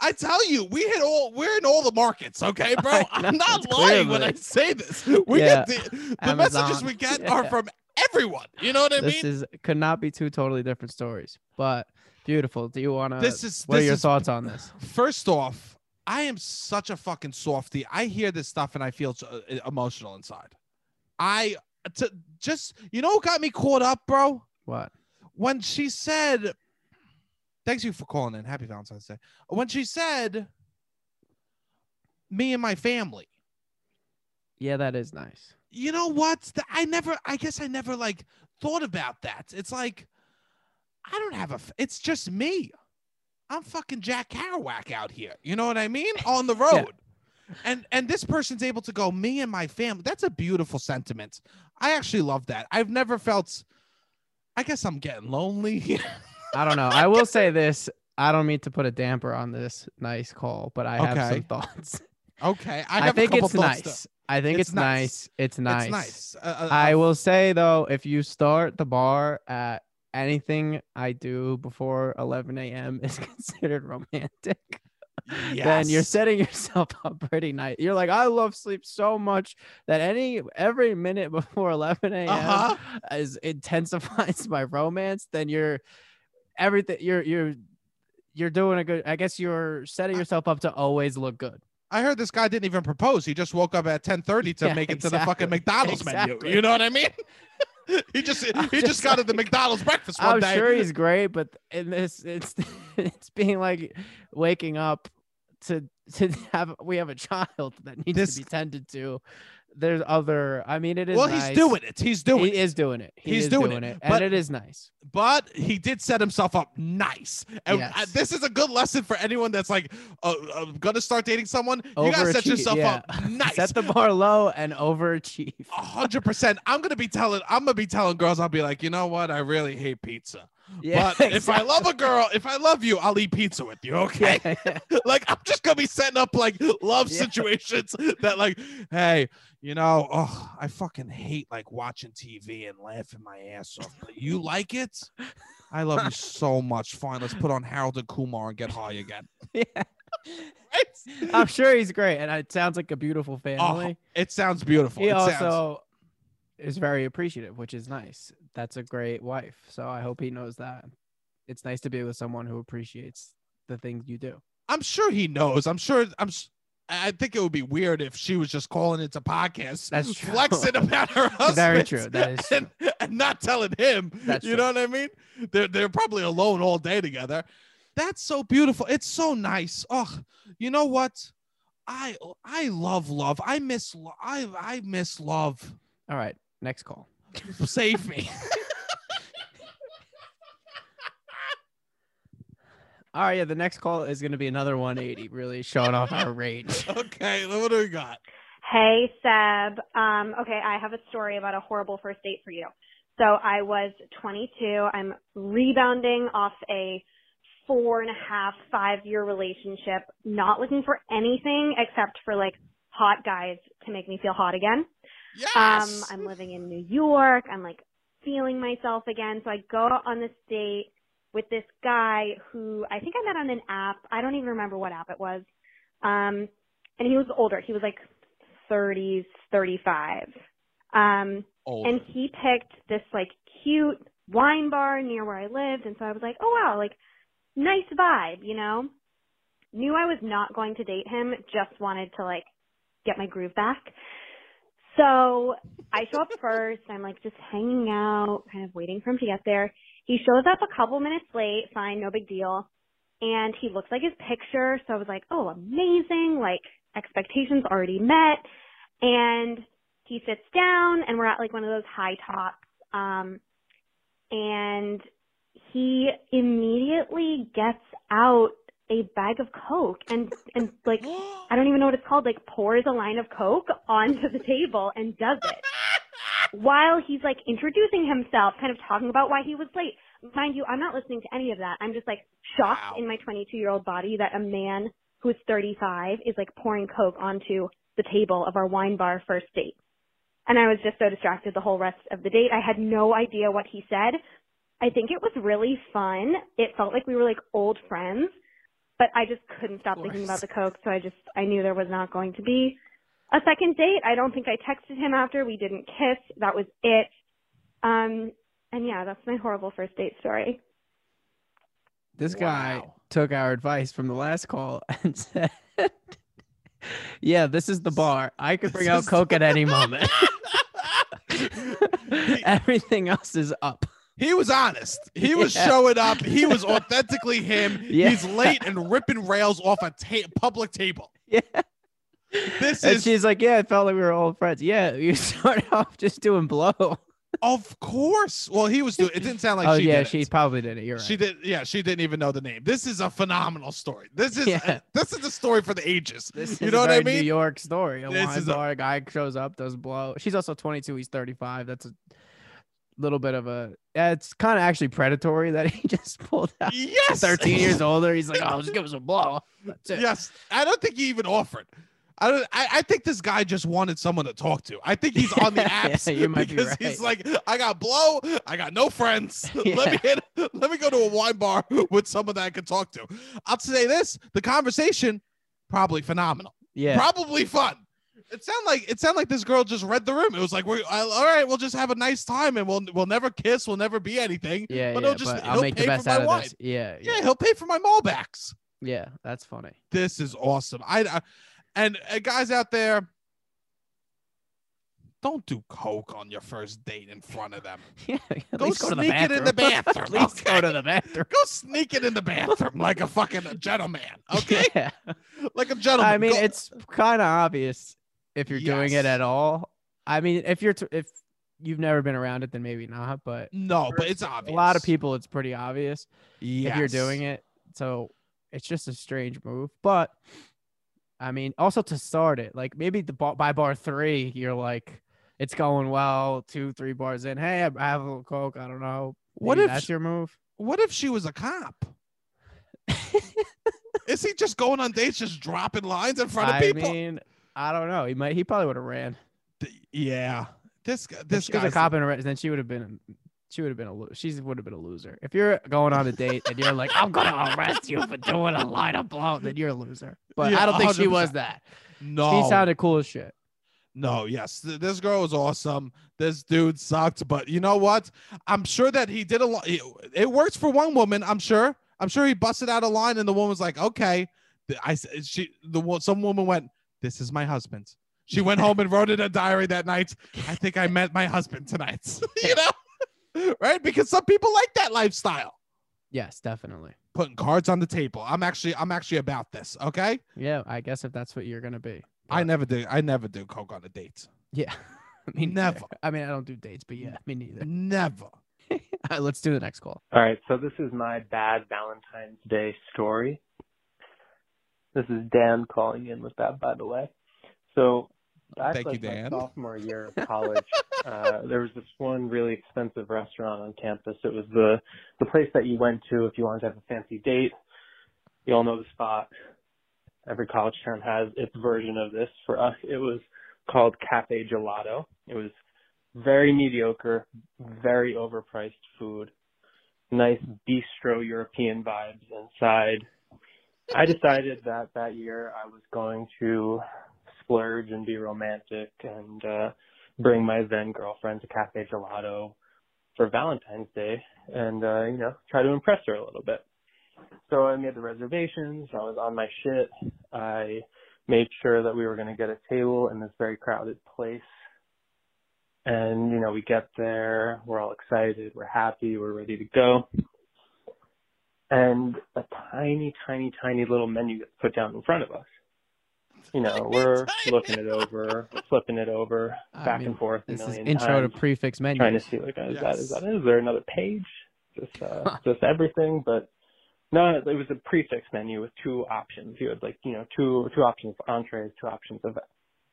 I tell you, we hit all. We're in all the markets, okay, bro. I'm not lying when I say this. We Yeah. get the, the messages we get Yeah. are from everyone. You know what I this mean? This is could not be two totally different stories, but beautiful. Do you want to? This is- What are your is- thoughts on this? First off, I am such a fucking softy. I hear this stuff and I feel uh, emotional inside. I to just you know what got me caught up, bro? What? When she said thanks you for calling in. Happy Valentine's Day. When she said, "Me and my family," Yeah, that is nice. you know what? I never. I guess I never like thought about that. It's like I don't have a, It's just me. I'm fucking Jack Kerouac out here. You know what I mean? On the road. And and this person's able to go me and my family. That's a beautiful sentiment. I actually love that. I've never felt. I guess I'm getting lonely. I don't know. I will say this. I don't mean to put a damper on this nice call, but I have Okay. some thoughts. okay, I, I, have a think couple it's thoughts, nice. though. I think It's it's, nice. nice. It's nice. It's nice. Uh, uh, I uh, will say though, if you start the bar at anything I do before 11 a.m. is considered romantic, then you're setting yourself up pretty nice. You're like, I love sleep so much that any every minute before 11 a.m. Uh-huh. is intensifies my romance. Then you're everything. You're you're you're doing a good. I guess you're setting yourself up to always look good. I heard this guy didn't even propose. He just woke up at 10:30 to Yeah, make it to the fucking exactly. McDonald's menu. You know what I mean? he just he just just got at the McDonald's breakfast one I'm day. sure he's great, but in this, it's it's being like waking up to to have we have a child that needs This- to be tended to. There's other. I mean, it is. well, nice. he's doing it. He's doing He it. is doing it. He He's doing doing, it, but- and it is nice. but he did set himself up nice. And uh, Yes. this is a good lesson for anyone that's like uh, uh, gonna start dating someone. You gotta set yourself yeah. up nice. Set the bar low and overachieve. A hundred percent. I'm gonna be telling. I'm gonna be telling girls. I'll be like, you know what? I really hate pizza. Yeah, but if I love a girl, if I love you, I'll eat pizza with you. Okay. Yeah. like I'm just gonna be setting up like love Yeah. situations that like, hey, you know, oh, I fucking hate like watching TV and laughing my ass off. But you like it? I love you so much. Fine, let's put on Harold and Kumar and get high again. yeah. Right? I'm sure he's great, and it sounds like a beautiful oh, family. It sounds beautiful. he It also sounds- is very appreciative, which is nice. That's a great wife. So I hope he knows that. It's nice to be with someone who appreciates the things you do. I'm sure he knows. I'm sure. I'm. I think it would be weird if she was just calling it into podcast, That's true. flexing about her husband. Very true. That is true. and, and not telling him. That's you true. know what I mean? They're they're probably alone all day together. That's so beautiful. It's so nice. Oh, you know what? I I love love. I miss I I miss love. All right, next call. Save me. All right, yeah, the next call is going to be another 180, really showing off our range. okay, what do we got? Hey, Seb. Um, okay, I have a story about a horrible first date for you. So I was 22. I'm rebounding off a four and a half, five year relationship, not looking for anything except for like hot guys to make me feel hot again. Yes. Um, I'm living in New York. I'm like feeling myself again. So I go out on this date with this guy who I think I met on an app. I don't even remember what app it was. Um, and he was older. He was like 30s, 35. Um, and he picked this like cute wine bar near where I lived. And so I was like, oh wow, like nice vibe, you know? Knew I was not going to date him, just wanted to like get my groove back. So I show up first. I'm like just hanging out, kind of waiting for him to get there. He shows up a couple minutes late. Fine, no big deal. And he looks like his picture. So I was like, oh, amazing. Like expectations already met. And he sits down and we're at like one of those high tops. Um, and he immediately gets out a bag of Coke and, and like, I don't even know what it's called, like pours a line of Coke onto the table and does it. While he's like introducing himself, kind of talking about why he was late. Mind you, I'm not listening to any of that. I'm just like shocked Wow. in my 22 year old body that a man who's 35 is like pouring Coke onto the table of our wine bar first date. And I was just so distracted the whole rest of the date. I had no idea what he said. I think it was really fun. It felt like we were like old friends, but I just couldn't stop thinking about the Coke. So I just, I knew there was not going to be a second date. I don't think I texted him after. We didn't kiss. That was it. Um, and yeah, that's my horrible first date story. This guy took our advice from the last call and said, "Yeah, this is the bar. I could bring This out is- Coke at any moment. Everything else is up." He was honest. He was Yeah. showing up. He was authentically him. Yeah. He's late and ripping rails off a ta- public table. Yeah. This and is- she's like, yeah, it felt like we were old friends. Yeah, you started off just doing blow. Of course. Well, he was doing. It didn't sound like oh she yeah, she probably did it. You're right. She did. Yeah, she didn't even know the name. This is a phenomenal story. This is Yeah. this is a story for the ages. This you know what I mean? New York story. A This is a- guy shows up, does blow. She's also 22. He's 35. That's a little bit of a. Yeah, it's kind of actually predatory that he just pulled out. Yes. 13 years older. He's like, oh, just give us a blow. Yes, I don't think he even offered. I don't. I, I think this guy just wanted someone to talk to. I think he's on the Yeah, apps you might be because he's like, I got blow, I got no friends. Let me hit, let me go to a wine bar with someone that I can talk to. I'll say this: the conversation probably phenomenal, Yeah. probably fun. It sounded like it sounded like this girl just read the room. It was like, we're I- all right, we'll just have a nice time, and we'll we'll never kiss, we'll never be anything. yeah. but yeah, he'll just but I'll make pay the best for my out of wine. this. Yeah. Yeah. Yeah, he'll pay for my Malbecs. Yeah. That's funny. this is awesome. I, I and uh, guys out there, don't do coke on your first date in front of them. Yeah. Go least go sneak it in the bathroom, At least go to the bathroom. Go sneak it in the bathroom like a fucking gentleman, okay? Yeah. Like a gentleman. I mean, Go- it's kind of obvious if you're doing it at all. I mean, if you're t- if you've never been around it, then maybe not. But no, but it's obvious. a lot of people, it's pretty obvious yes. if you're doing it. So it's just a strange move. But I mean, also to start it, like maybe the bar, by bar three, you're like, it's going well. Two, three bars in, hey, I I have a little coke. I don't know. What if that's your move? What if she was a cop? Is he just going on dates, just dropping lines in front of I people? mean, I don't know. He might. He probably would have ran. Yeah, this guy. If This she was a cop in a race, then she would have been she would have been a she would have been a loser. If you're going on a date and you're like, I'm gonna arrest you for doing a line of blow, then you're a loser. But Yeah, I don't think she 100%. was that. No, She sounded cool as shit. No, yes, this girl was awesome. This dude sucked, but you know what? I'm sure that he did a lot. It, works for one woman. I'm sure. I'm sure he busted out a line, and the woman was like, "Okay." I she the some woman went, "This is my husband." She went home and wrote in a diary that night. I think I met my husband tonight. you know, right? Because some people like that lifestyle. Yes, definitely. Putting cards on the table. I'm actually I'm actually about this. Okay. Yeah, I guess if that's what you're gonna be. I never do. I never do coke on a date. Yeah. me neither. Never. I mean, I don't do dates, but yeah, me neither. Never. All right, let's do the next call. All right, so this is my bad Valentine's Day story. This is Dan calling in with that, by the way. So, back Thank like you, my Dan. sophomore year of college, uh, there was this one really expensive restaurant on campus. It was the the place that you went to if you wanted to have a fancy date. You all know the spot. Every college town has its version of this. For us, it was called Cafe Gelato. It was very mediocre, very overpriced food nice bistro European vibes inside. I decided that that year I was going to splurge and be romantic and uh bring my then girlfriend to Cafe Gelato for Valentine's Day and uh, you know, try to impress her a little bit. So I made the reservations, I was on my shit. I made sure that we were gonna get a table in this very crowded place. And, you know, we get there, we're all excited, we're happy, we're ready to go. And a tiny, tiny, tiny little menu gets put down in front of us. You know, we're looking it over, flipping it over, I back mean, and forth a This is million intro to prix fixe menu. trying to see like, is that is Yes. that it? Is there another page? Just uh, just everything, but no, it was a prix fixe menu with two options. You had like you know two two options of entrees, two options of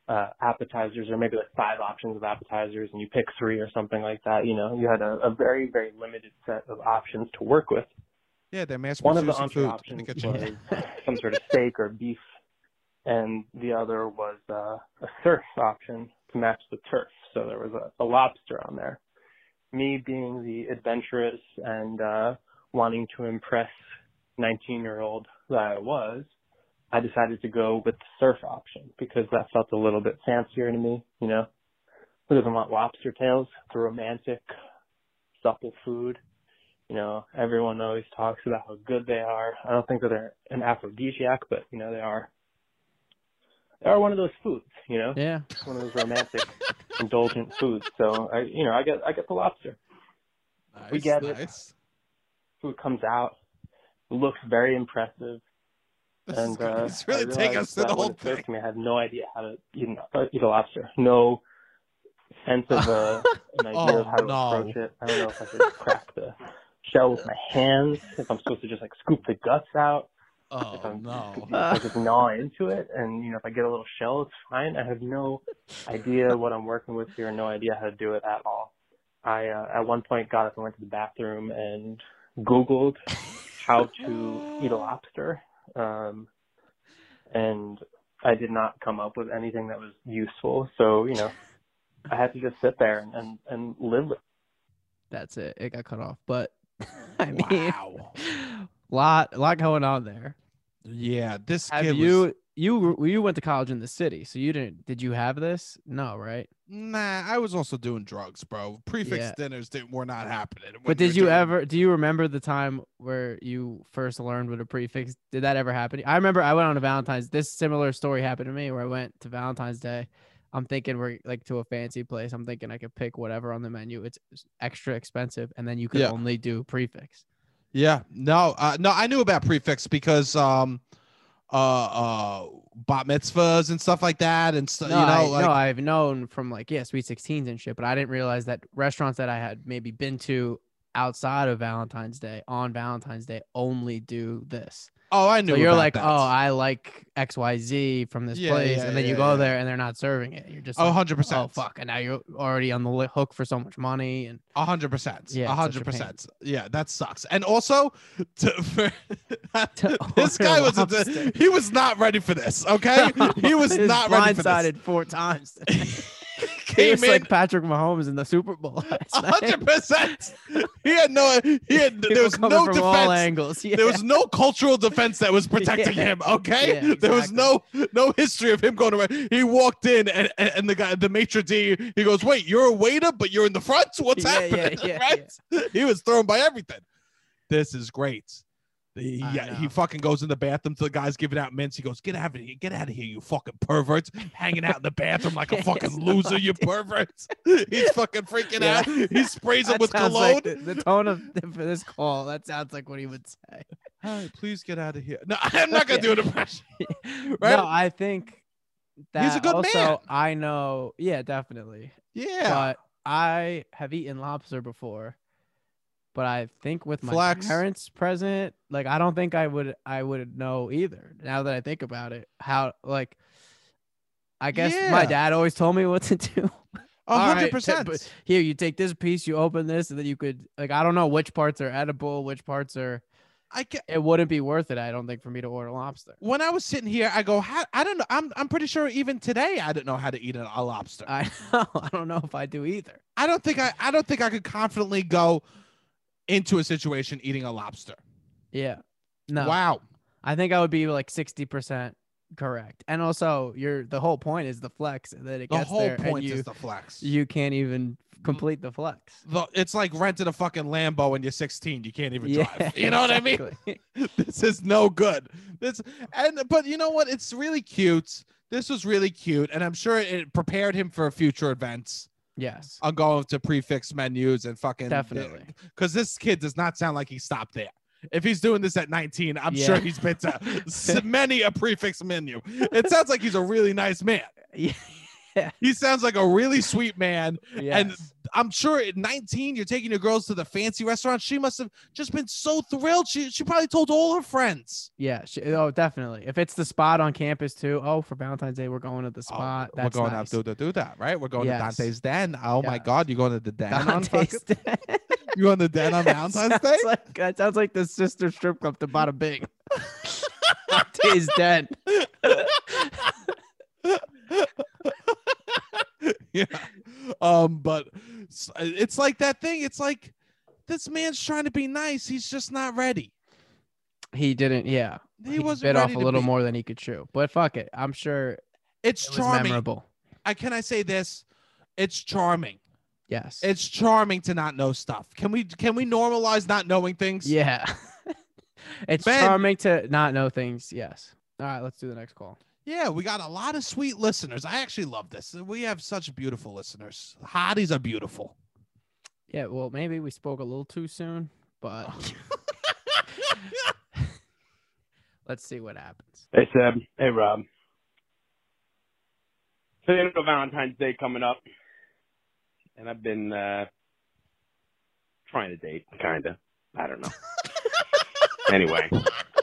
uh, appetizers, or maybe like five options of appetizers, and you pick three or something like that. You know, you had a, a very very limited set of options to work with. Yeah, they're mass One of the entree options They get you- was some sort of steak or beef, and the other was uh, a surf option to match the turf. So there was a, a lobster on there. Me being the adventurous and uh, wanting to impress 19 year old that I was, I decided to go with the surf option because that felt a little bit fancier to me, you know. Who doesn't want lobster tails? It's a romantic, supple food. You know, everyone always talks about how good they are. I don't think that they're an aphrodisiac, but you know, they are they are one of those foods, you know? Yeah. One of those romantic, indulgent foods. So I you know, I get I get the lobster. We Nice, get it. nice. Food comes out, looks very impressive, This and uh, It's really taking us to the whole thing. me, I had no idea how to eat, an, uh, eat a lobster. No sense of uh, an idea Oh, of how to no. approach it. I don't know if I could crack the shell with my hands. If I'm supposed to just like scoop the guts out. if Oh I'm no. if I just gnaw into it, and you know if I get a little shell, it's fine. I have no idea what I'm working with here, no idea how to do it at all. I uh, at one point got up and went to the bathroom and Googled how to eat a lobster, um, and I did not come up with anything that was useful. So you know, I had to just sit there and and, and live with. That's it. It got cut off. But I mean, Wow. lot lot going on there. Yeah, this Have kid you was. you you went to college in the city, so you didn't? Did you have this? No, right? Nah, I was also doing drugs, bro. Prix fixe Yeah. dinners didn't, were not happening. But did you doing- ever? Do you remember the time where you first learned what a prix fixe? Did that ever happen? I remember I went on a Valentine's. This similar story happened to me where I went to Valentine's Day. I'm thinking we're like to a fancy place. I'm thinking I could pick whatever on the menu. It's extra expensive, and then you could Yeah. only do prix fixe. Yeah, no, uh, no, I knew about prix fixe because um, uh, uh, bat mitzvahs and stuff like that, and so No, you know, I, like no, I've known from like yeah, sweet sixteens and shit, but I didn't realize that restaurants that I had maybe been to outside of Valentine's Day on Valentine's Day only do this. oh, I knew. So you're like, oh, that. oh, I like X Y Z from this Yeah, place, yeah, and then you go yeah. there and they're not serving it. You're just Oh, like, 100%. Oh fuck, and now you're already on the hook for so much money and A hundred percent. Yeah, A hundred such a pain. percent. Yeah, that sucks. And also, to, for, To this guy was a, he was not ready for this. Okay, he was not ready for blindsided this. four times. He Came was in like Patrick Mahomes in the Super Bowl. last a night. hundred percent. He had no. He had. People There was no defense. angles. Yeah. There was no cultural defense that was protecting Yeah. him. Okay, Yeah, there was no no history of him going around. He walked in and, and, and the guy, the maitre d, he goes, "Wait, you're a waiter, but you're in the front. What's happening?" right? He was thrown by everything. This is great. Yeah, he fucking goes in the bathroom to the guys giving out mints. He goes, "Get out of here! Get out of here, you fucking perverts! Hanging out in the bathroom like a fucking loser, you perverts!" He's fucking freaking Yeah. out. He sprays him with cologne. like the, the tone of for this call. That sounds like what he would say. Hi, please get out of here. No, I'm not gonna do an impression. Right? No, I think that He's a good also, man. I know. Yeah, definitely. Yeah. But I have eaten lobster before. But I think with my Flex. parents present, like I don't think I would I would know either. Now that I think about it, how like I guess my dad always told me what to do. Hundred percent. Here, you take this piece, you open this, and then you could like I don't know which parts are edible, which parts are. I get It wouldn't be worth it, I don't think, for me to order lobster. when I was sitting here, I go, how, I don't know. I'm I'm pretty sure even today I didn't know how to eat a, a lobster. I know. I don't know if I do either. I don't think I I don't think I could confidently go into a situation eating a lobster. Yeah. No. Wow. I think I would be like sixty percent correct. And also, you're the whole point is the flex, that it The gets whole there, point and you is the flex. you can't even complete the flex. The- it's like renting a fucking Lambo when you're 16. You can't even Yeah, drive. You know what I mean? this is no good. This and but you know what? It's really cute. This was really cute, and I'm sure it prepared him for future events. Yes. on going to prix fixe menus and fucking Definitely. because this kid does not sound like he stopped there. If he's doing this at 19, I'm Yeah. sure he's been to many a prix fixe menu. It sounds like he's a really nice man. Yeah. He sounds like a really sweet man. And I'm sure at 19, you're taking your girls to the fancy restaurant. She must have just been so thrilled. She she probably told all her friends. Yeah. sh- Oh, definitely. If it's the spot on campus too. Oh, for Valentine's Day, we're going to the oh, spot. Oh, We're going nice. to do that, right? We're going Yes. to Dante's Den. Oh my God, you're going to the den on Dante's fucking, Den. you going to the den on Valentine's Day? Like, that sounds like the sister strip club to Bada Bing. Dante's Den. yeah. Um, but it's like that thing. It's like this man's trying to be nice. He's just not ready. He didn't. Yeah. He wasn't bit off a little be- more than he could chew. But fuck it. I'm sure It's it charming. memorable. I can I say this? It's charming. Yes. It's charming to not know stuff. Can we can we normalize not knowing things? yeah. it's Ben- charming to not know things. Yes. All right. Let's do the next call. Yeah, we got a lot of sweet listeners. I actually love this. We have such beautiful listeners. Hotties are beautiful. Yeah, well, maybe we spoke a little too soon, but let's see what happens. Hey Seb. Hey Rob. So you know Valentine's Day coming up, and I've been uh trying to date, kinda. I don't know. anyway,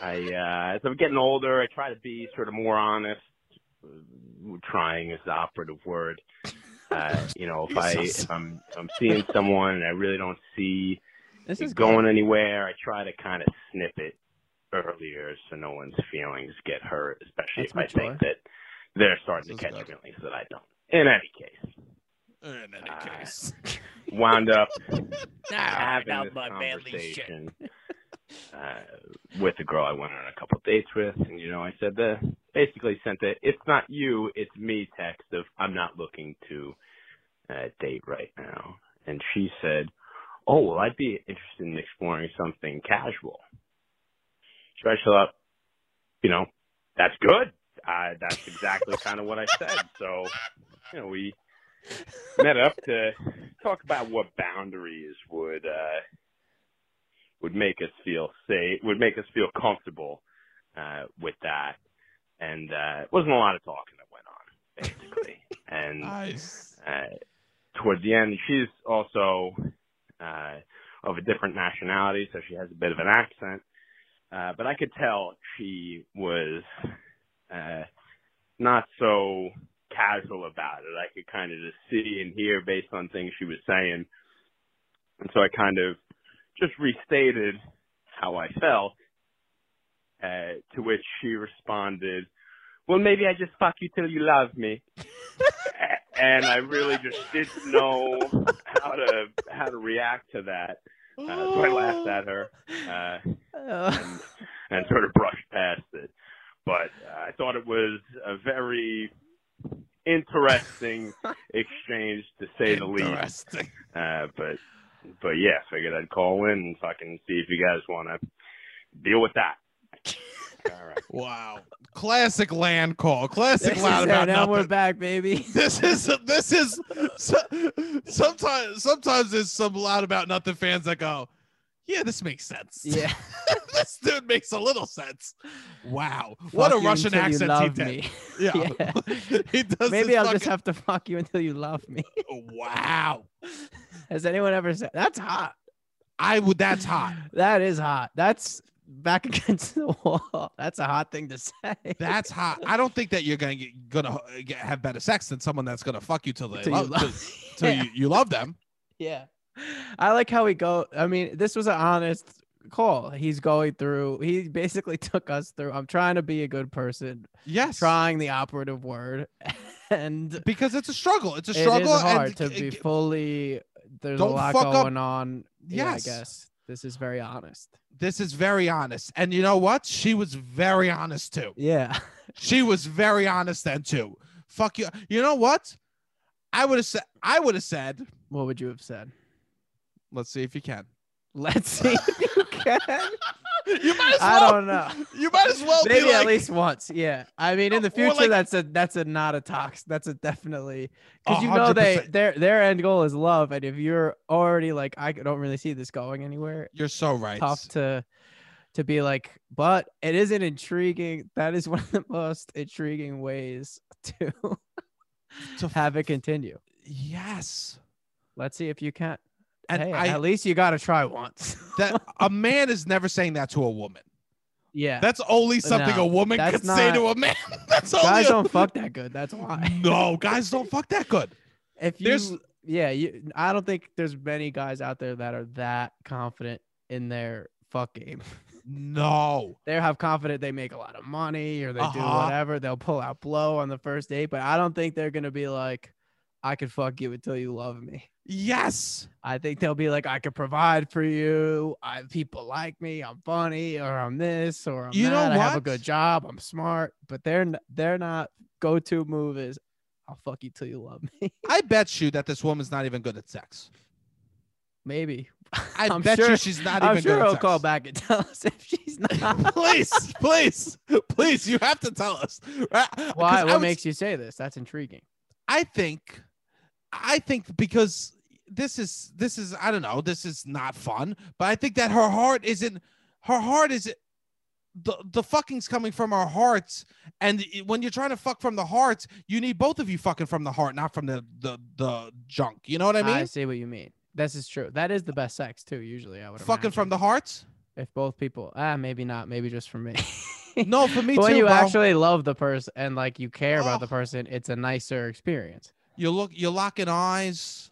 I uh as I'm getting older, I try to be sort of more honest. Uh, Trying is the operative word. Uh, you know, if I if I'm if I'm seeing someone and I really don't see This it is going good. anywhere, I try to kind of snip it earlier so no one's feelings get hurt, especially That's if I think that they're starting This to catch good. feelings that I don't. In any case, In any Uh, case. wound up having this my manly shit. conversation uh, with a girl I went on a couple dates with, and you know, I said the basically sent the "It's not you, it's me" text of "I'm not looking to uh, date right now," and she said, "Oh, well, I'd be interested in exploring something casual." So I thought, you know, that's good. Uh, that's exactly kind of what I said. So, you know, we met up to talk about what boundaries would uh would make us feel safe would make us feel comfortable uh with that and uh it wasn't a lot of talking that went on basically and Nice. uh towards the end she's also uh of a different nationality so she has a bit of an accent uh but I could tell she was uh not so casual about it. I could kind of just see and hear based on things she was saying. And so I kind of just restated how I felt, uh, to which she responded, well, maybe I just fuck you till you love me. And I really just didn't know how to, how to react to that. Uh, so I laughed at her, uh, and, and sort of brushed past it. But uh, I thought it was a very interesting exchange to say the least. Interesting. Uh, but but yeah, figured I'd call in and fucking see if you guys want to deal with that. All right. Wow. Classic land call. Classic This loud is about it. Now we're back, baby. This is this is so- sometimes sometimes there's some loud about nothing fans that go, yeah, this makes sense. Yeah. this dude makes a little sense. Wow, what a Russian accent he love did. me. Yeah, Yeah. he does. Maybe I'll just have to fuck you until you love me. Wow, Has anyone ever said that's hot? I would. That's hot. That is hot. That's back against the wall. That's a hot thing to say. That's hot. I don't think that you're gonna get, gonna uh, have better sex than someone that's gonna fuck you till they Till you love, love- till, till you, you love them. Yeah. I like how he go. I mean, this was an honest call. He's going through. He basically took us through. I'm trying to be a good person. Yes, Trying the operative word, and because it's a struggle. It's a struggle. it is hard and to be fully. There's a lot fuck up- going on. Yeah, I Yes. guess this is very honest. This is very honest. And you know what? She was very honest too. Yeah. She was very honest then too. Fuck you. You know what? I would have said I would have said, What would you have said? Let's see if you can. Let's see if you can. You might as well. I don't know. You might as well Maybe be at least once. Yeah. I mean, in the future, like- that's a that's a not a tox. That's a definitely because you know they their their end goal is love, and if you're already like I don't really see this going anywhere, You're so right. tough to to be like. But it is an intriguing. That is one of the most intriguing ways to To have it continue. Yes. Let's see if you can. And hey, I at least you got to try once. that a man is never saying that to a woman. yeah. That's only something No, a woman could say to a man. That's only Guys a- don't fuck that good. That's why. No, guys don't fuck that good. if you There's- yeah you i don't think there's many guys out there that are that confident in their fuck game No. they have confident they make a lot of money or they do Uh-huh. whatever they'll pull out blow on the first date but i don't think they're gonna be like i could fuck you until you love me Yes. i think they'll be like i could provide for you I, people like me i'm funny or i'm this or i'm You know that i have a good job i'm smart but they're they're not go-to move is i'll fuck you till you love me I bet you that this woman's not even good at sex. maybe I I'm bet sure- you she's not I'm even sure good at he'll call back and tell us if she's not. please, please, please, you have to tell us. Why? What would- makes you say this? That's intriguing. I think, I think because this is this is I don't know. This is not fun. But I think that her heart isn't. Her heart is. The the fucking's coming from our hearts, and when you're trying to fuck from the hearts, you need both of you fucking from the heart, not from the the the junk. You know what I mean? I see what you mean. This is true. That is the best sex too. Usually, I would fucking from the hearts. if both people. Ah, maybe not. Maybe just for me. No, for me when too, you bro. actually love the person and like you care about the Oh. person, it's a nicer experience. You look, you're locking eyes.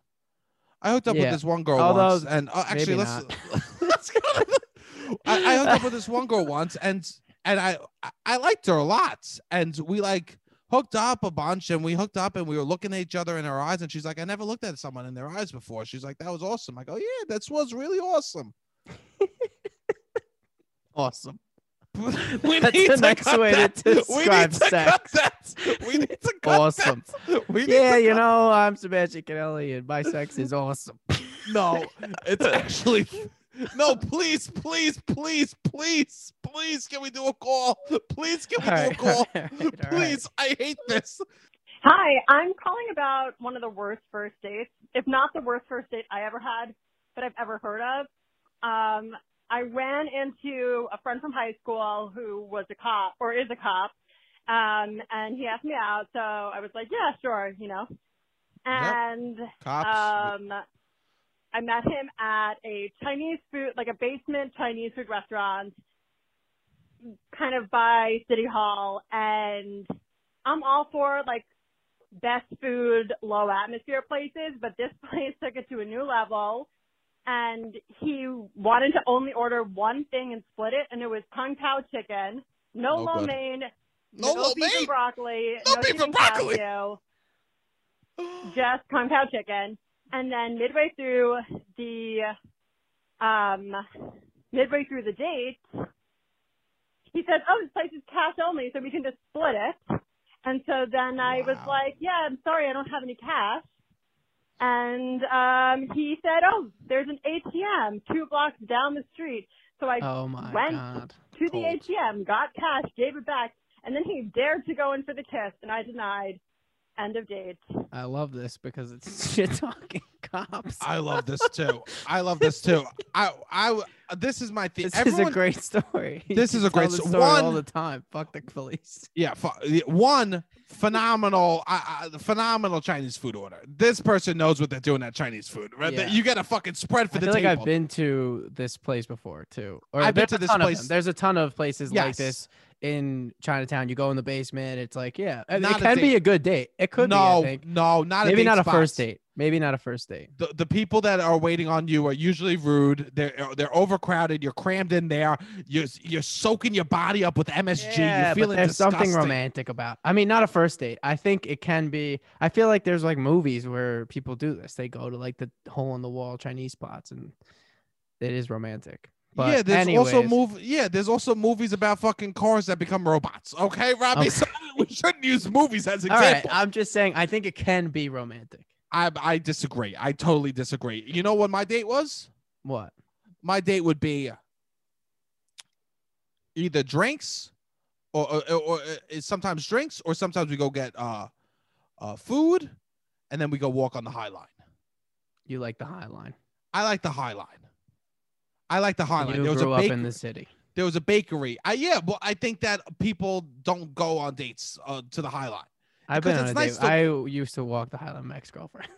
I hooked up with this one girl Although, once, and uh, actually, let's let's go. I, I hooked up with this one girl once, and and I I- liked her a lot, and we like hooked up a bunch, and we hooked up, and we were looking at each other in our eyes, and she's like, I never looked at someone in their eyes before. She's like, that was awesome. I go, yeah, that was really awesome. Awesome. we That's need a to nice cut way to that. we need describe to sex. cut that. We need to cut Awesome. that. We need Yeah, to you cut- know, I'm Sebastian Conelli and my sex is awesome. No, it's actually no. Please, please, please, please, please. Can we do a call? Please, can we All do a call? all right, all right. Please, I hate this. Hi, I'm calling about one of the worst first dates, if not the worst first date I ever had, that I've ever heard of. Um, I ran into a friend from high school who was a cop or is a cop, um, and he asked me out, so I was like, yeah, sure, you know. And Cops. um, I met him at a Chinese food, like a basement Chinese food restaurant, kind of by City Hall, and I'm all for like best food, low atmosphere places, but this place took it to a new level. And he wanted to only order one thing and split it, and it was kung pao chicken, no, No lo mein, No lo beef mein? and broccoli, No no, beef and broccoli. cashew, just kung pao chicken. And then midway through the um midway through the date, he said, "Oh, this place is cash only, so we can just split it." And so then I was like, "Yeah, I'm sorry, I don't have any cash." And um he said, "Oh, there's an ATM two blocks down the street." So I Oh my went god. to the ATM, got cash, gave it back, and then he dared to go in for the kiss, and I denied. End of date. I love this because it's shit talking cops. I love this too. I love this too. I I this is my thing. This Everyone, is a great story. This is a great story all the time. Fuck the police. yeah. fu- One phenomenal, uh, uh, phenomenal Chinese food order. This person knows what they're doing at Chinese food. Right? Yeah. You get a fucking spread for I the feel like table. I've been to this place before too. Or I've been to this place- There's a ton of places like this in Chinatown. You go in the basement. It's like, yeah, I mean, Not it can be a good date. It could no, be. I think. no, not Maybe a date not a first date. Maybe not a first date. the, the people that are waiting on you are usually rude. They're they're overcrowded. You're crammed in there. You're you're soaking your body up with MSG. Yeah, you're but feeling there's something romantic about. I mean, not a first date. I think it can be. I feel like there's like movies where people do this. They go to like the hole in the wall Chinese spots, and it is romantic. But yeah, there's also move. Yeah, there's also movies about fucking cars that become robots. Okay, Robbie. Okay. So we shouldn't use movies as All right, examples. I'm just saying. I think it can be romantic. I I disagree. I totally disagree. You know what my date was? What? My date would be either drinks, or or, or, or uh, sometimes drinks, or sometimes we go get uh, uh, food, and then we go walk on the High Line. You like the High Line? I like the High Line. I like the High Line. You there was grew a up bake- in the city. there was a bakery. I yeah, well, I think that people don't go on dates uh, to the High Line. I've been on a nice date. to- I used to walk the High Line with my ex-girlfriend.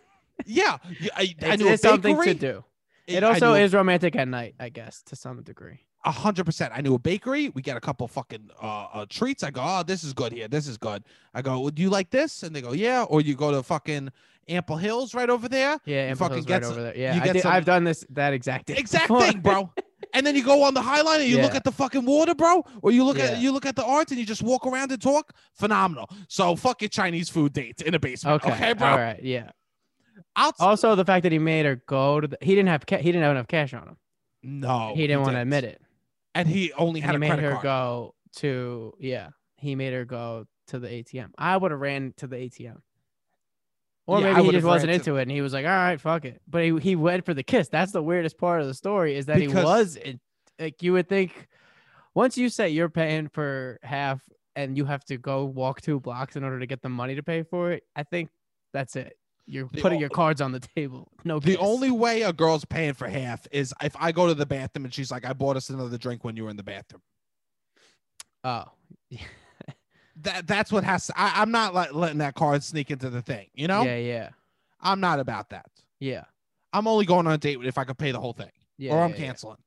Yeah, y- I, I knew a it's something to bakery. do. It also is romantic at night, I guess, to some degree. A hundred percent. I knew a bakery. We get a couple fucking uh, uh, treats. I go, oh, this is good here. This is good. I go, well, do you like this? And they go, yeah. Or you go to fucking Ample Hills right over there. Yeah, Ample fucking Hill's get right some- over there. Yeah, you I get did, some- I've done this that exact thing Exact before. thing, bro. And then you go on the High Line and you look at the fucking water, bro. Or you look Yeah. at you look at the art and you just walk around and talk. Phenomenal. So fuck your Chinese food dates in a basement. Okay, Okay, bro. All right, yeah. Outs- Also, the fact that he made her go to the, he didn't have ca- he didn't have enough cash on him. no, he didn't want to admit it. And he only And had he a made credit her card. go to yeah. He made her go to the ATM. I would have ran to the ATM. Or Yeah, maybe he just wasn't into it and he was like, all right, fuck it. But he, he went for the kiss. That's the weirdest part of the story is that he was in, like you would think once you say you're paying for half and you have to go walk two blocks in order to get the money to pay for it, I think that's it. You're The putting o- your cards on the table. No, The only way a girl's paying for half is if I go to the bathroom and she's like, "I bought us another drink when you were in the bathroom." Oh, That that's what has to. I, I'm not like letting that card sneak into the thing. You know, yeah, yeah, I'm not about that. yeah, I'm only going on a date if I could pay the whole thing, yeah. or I'm yeah, yeah. canceling.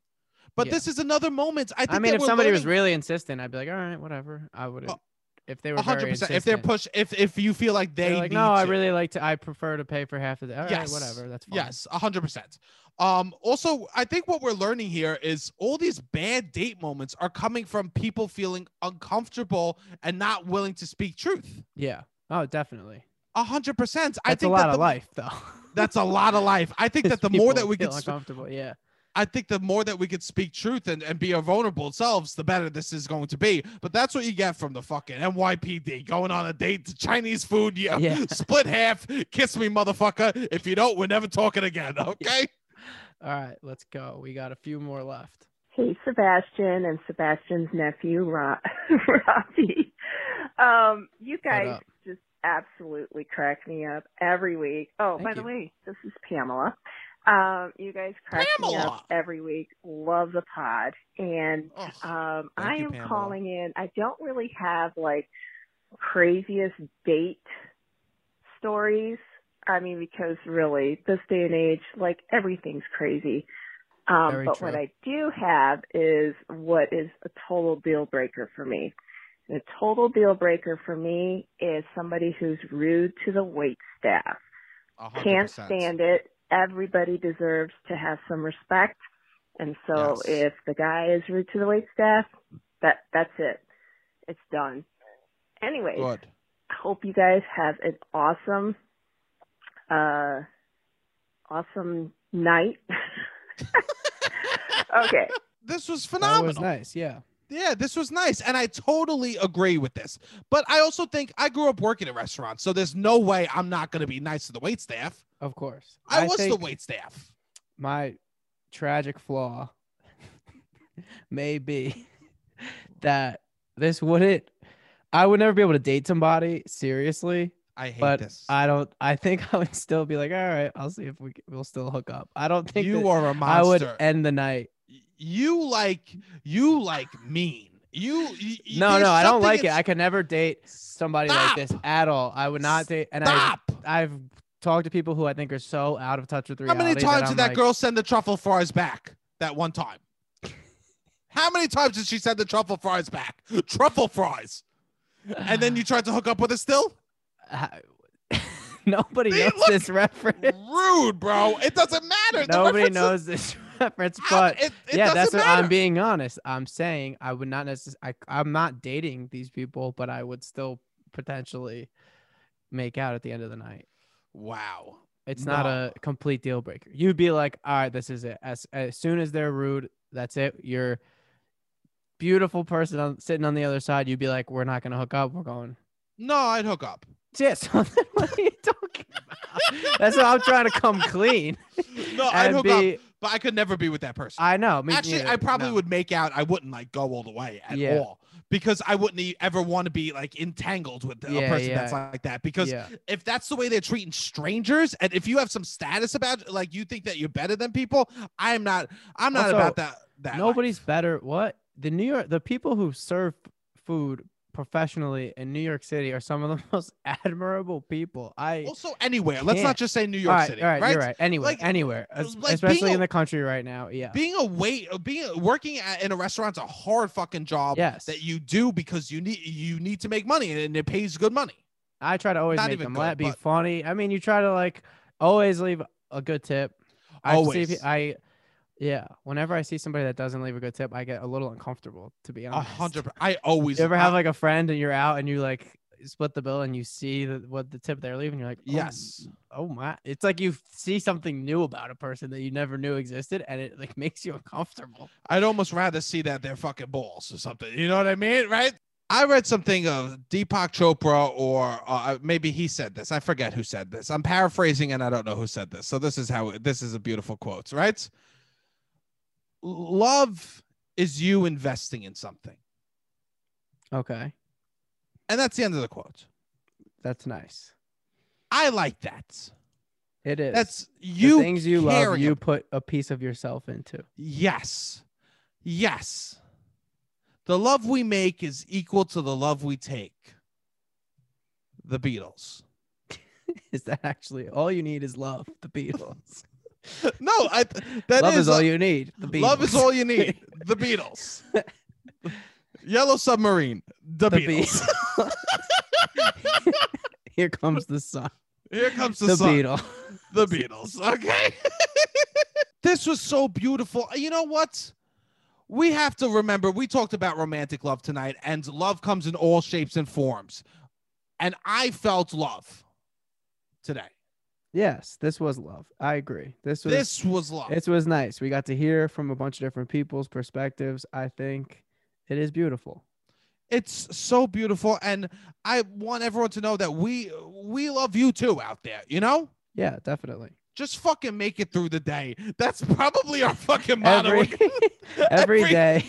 But Yeah. this is another moment. I think. I mean, if somebody was really insistent, I'd be like, all right, whatever. I would. Oh, If they were 100 percent If they're push, if if you feel like they like, no, I really like to. I prefer to pay for half of that. All right, yes, whatever. That's fine. Yes, hundred percent. Um. Also, I think what we're learning here is all these bad date moments are coming from people feeling uncomfortable and not willing to speak truth. Yeah. Oh, definitely. A hundred percent. I think That's a lot that of life, though. That's a lot of life. I think that the more that we can, sp- uncomfortable, yeah. I think the more that we could speak truth and, and be our vulnerable selves, the better this is going to be. But that's what you get from the fucking NYPD going on a date to Chinese food. Yeah, Yeah. split half, kiss me, motherfucker. If you don't, we're never talking again. Okay. All right, let's go. We got a few more left. Hey, Sebastian and Sebastian's nephew, Ro- Robbie. Um, you guys just absolutely crack me up every week. Oh, Thank by the way, this is Pamela. Um, you guys crack me up every week. Love the pod. And Oh, um, I am Pamela. calling in. I don't really have like craziest date stories. I mean, because really, this day and age, like everything's crazy. Um, Very but true. what I do have is what is a total deal breaker for me. A total deal breaker for me is somebody who's rude to the wait staff. A hundred Can't stand it. Everybody deserves to have some respect. And so Yes. if the guy is rude to the wait staff, that that's it. It's done. Anyways, Good. I hope you guys have an awesome, uh, awesome night. okay. This was That phenomenal. was nice. Yeah. Yeah, this was nice. And I totally agree with this. But I also think I grew up working at restaurants. So there's no way I'm not going to be nice to the wait staff. Of course. I, was the wait staff. My tragic flaw may be that this wouldn't. I would never be able to date somebody seriously, I hate but this. I don't. I think I would still be like, all right, I'll see if we we'll still hook up. I don't think you are a monster. I would end the night. You like you like mean. You, you No, no, I don't like it. I could never date somebody like this at all. I would not date. And Stop. I, I've talked to people who I think are so out of touch with reality. How many times I'm did that like, girl send the truffle fries back? That one time. How many times did she send the truffle fries back? Truffle fries. And then you tried to hook up with her still? Uh, nobody See, knows this reference. Rude, bro. It doesn't matter. Nobody knows this reference, How- but it- it yeah, that's what I'm being honest. I'm saying I would not necessarily. I'm not dating these people, but I would still potentially make out at the end of the night. Wow. It's not a complete deal breaker. You'd be like, all right, this is it. As as soon as they're rude, that's it. You're beautiful person on, sitting on the other side. You'd be like, we're not gonna hook up. We're going. No, I'd hook up. Yeah, so what are you talking about? That's what I'm trying to come clean. No, I'd hook be- up, but I could never be with that person. I know. Actually, neither, I probably no. would make out. I wouldn't like go all the way at Yeah. all because I wouldn't ever want to be like entangled with a Yeah, person that's like that. Because Yeah. if that's the way they're treating strangers, and if you have some status about, like you think that you're better than people, I'm not. I'm not Also, about that. That Nobody's better. What the New York, the people who serve food professionally in New York City are some of the most admirable people. I Also, anywhere. Let's not just say New York All right, City. all right, right? you're right. Anywhere, Like- anywhere, like especially a- in the country right now. Yeah. being a wait uh, being uh, working at, in a restaurant's a hard fucking job Yes. that you do because you need you need to make money and it pays good money I try to always Not make even them good, laugh, be but- funny. I mean, you try to like always leave a good tip. I see Always. pe- I, yeah. Whenever I see somebody that doesn't leave a good tip, I get a little uncomfortable. To be honest. a hundred i always You ever have like a friend and you're out and you like split the bill and you see the, what the tip they're leaving? You're like, oh, yes oh my! It's like you see something new about a person that you never knew existed, and it like makes you uncomfortable. i'd almost rather see that they're fucking balls or something you know what i mean right i read something of deepak chopra or uh, maybe he said this i forget who said this i'm paraphrasing and i don't know who said this so this is how this is a beautiful quote right love is you investing in something Okay, and that's the end of the quote that's nice. I like that. It is. That's The you things you love, caring you put a piece of yourself into. Yes. Yes. The love we make is equal to the love we take. The Beatles. Is that actually all you need is love? The Beatles. No, I that love is, all uh, you need. The Beatles. Love is all you need. The Beatles. Yellow Submarine. The, The Beatles. Here comes the sun. Here comes the, sun. The sun. Beatles. The Beatles. Okay. this was so beautiful. You know what? We have to remember we talked about romantic love tonight, and love comes in all shapes and forms. And I felt love today. Yes, this was love. I agree. This was This was love. It was nice. We got to hear from a bunch of different people's perspectives. I think it is beautiful. It's so beautiful, and I want everyone to know that we we love you too out there. You know, Yeah, definitely. Just fucking make it through the day. That's probably our fucking motto. Every every day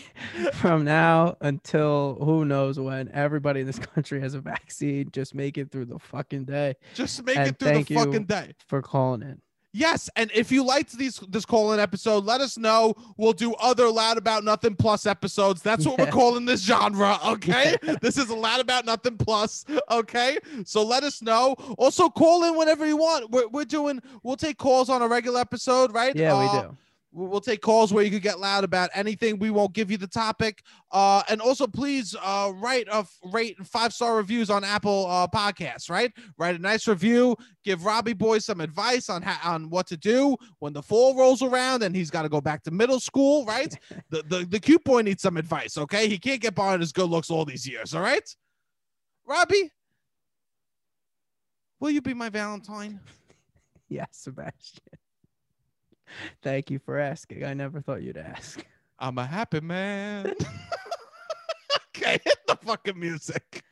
from now until who knows when, everybody in this country has a vaccine. Just make it through the fucking day. Just make And it through the fucking day. for calling in. Yes, and if you liked these this call-in episode, let us know. We'll do other loud about nothing plus episodes. That's what we're calling this genre. Okay, this is a loud about nothing plus. Okay, so let us know. Also, call in whenever you want. We're, we're doing. We'll take calls on a regular episode, right? Yeah, we Uh, do. We'll take calls where you could get loud about anything. We won't give you the topic. Uh, and also please uh, write a f- rate five star reviews on Apple uh, Podcasts. Right, write a nice review. Give Robbie Boy some advice on how on what to do when the fall rolls around and he's got to go back to middle school. Right, the, the the cute boy needs some advice. Okay, he can't get by on his good looks all these years. All right, Robbie, will you be my Valentine? Yes, Sebastian. Thank you for asking. I never thought you'd ask. I'm a happy man. okay, hit the fucking music.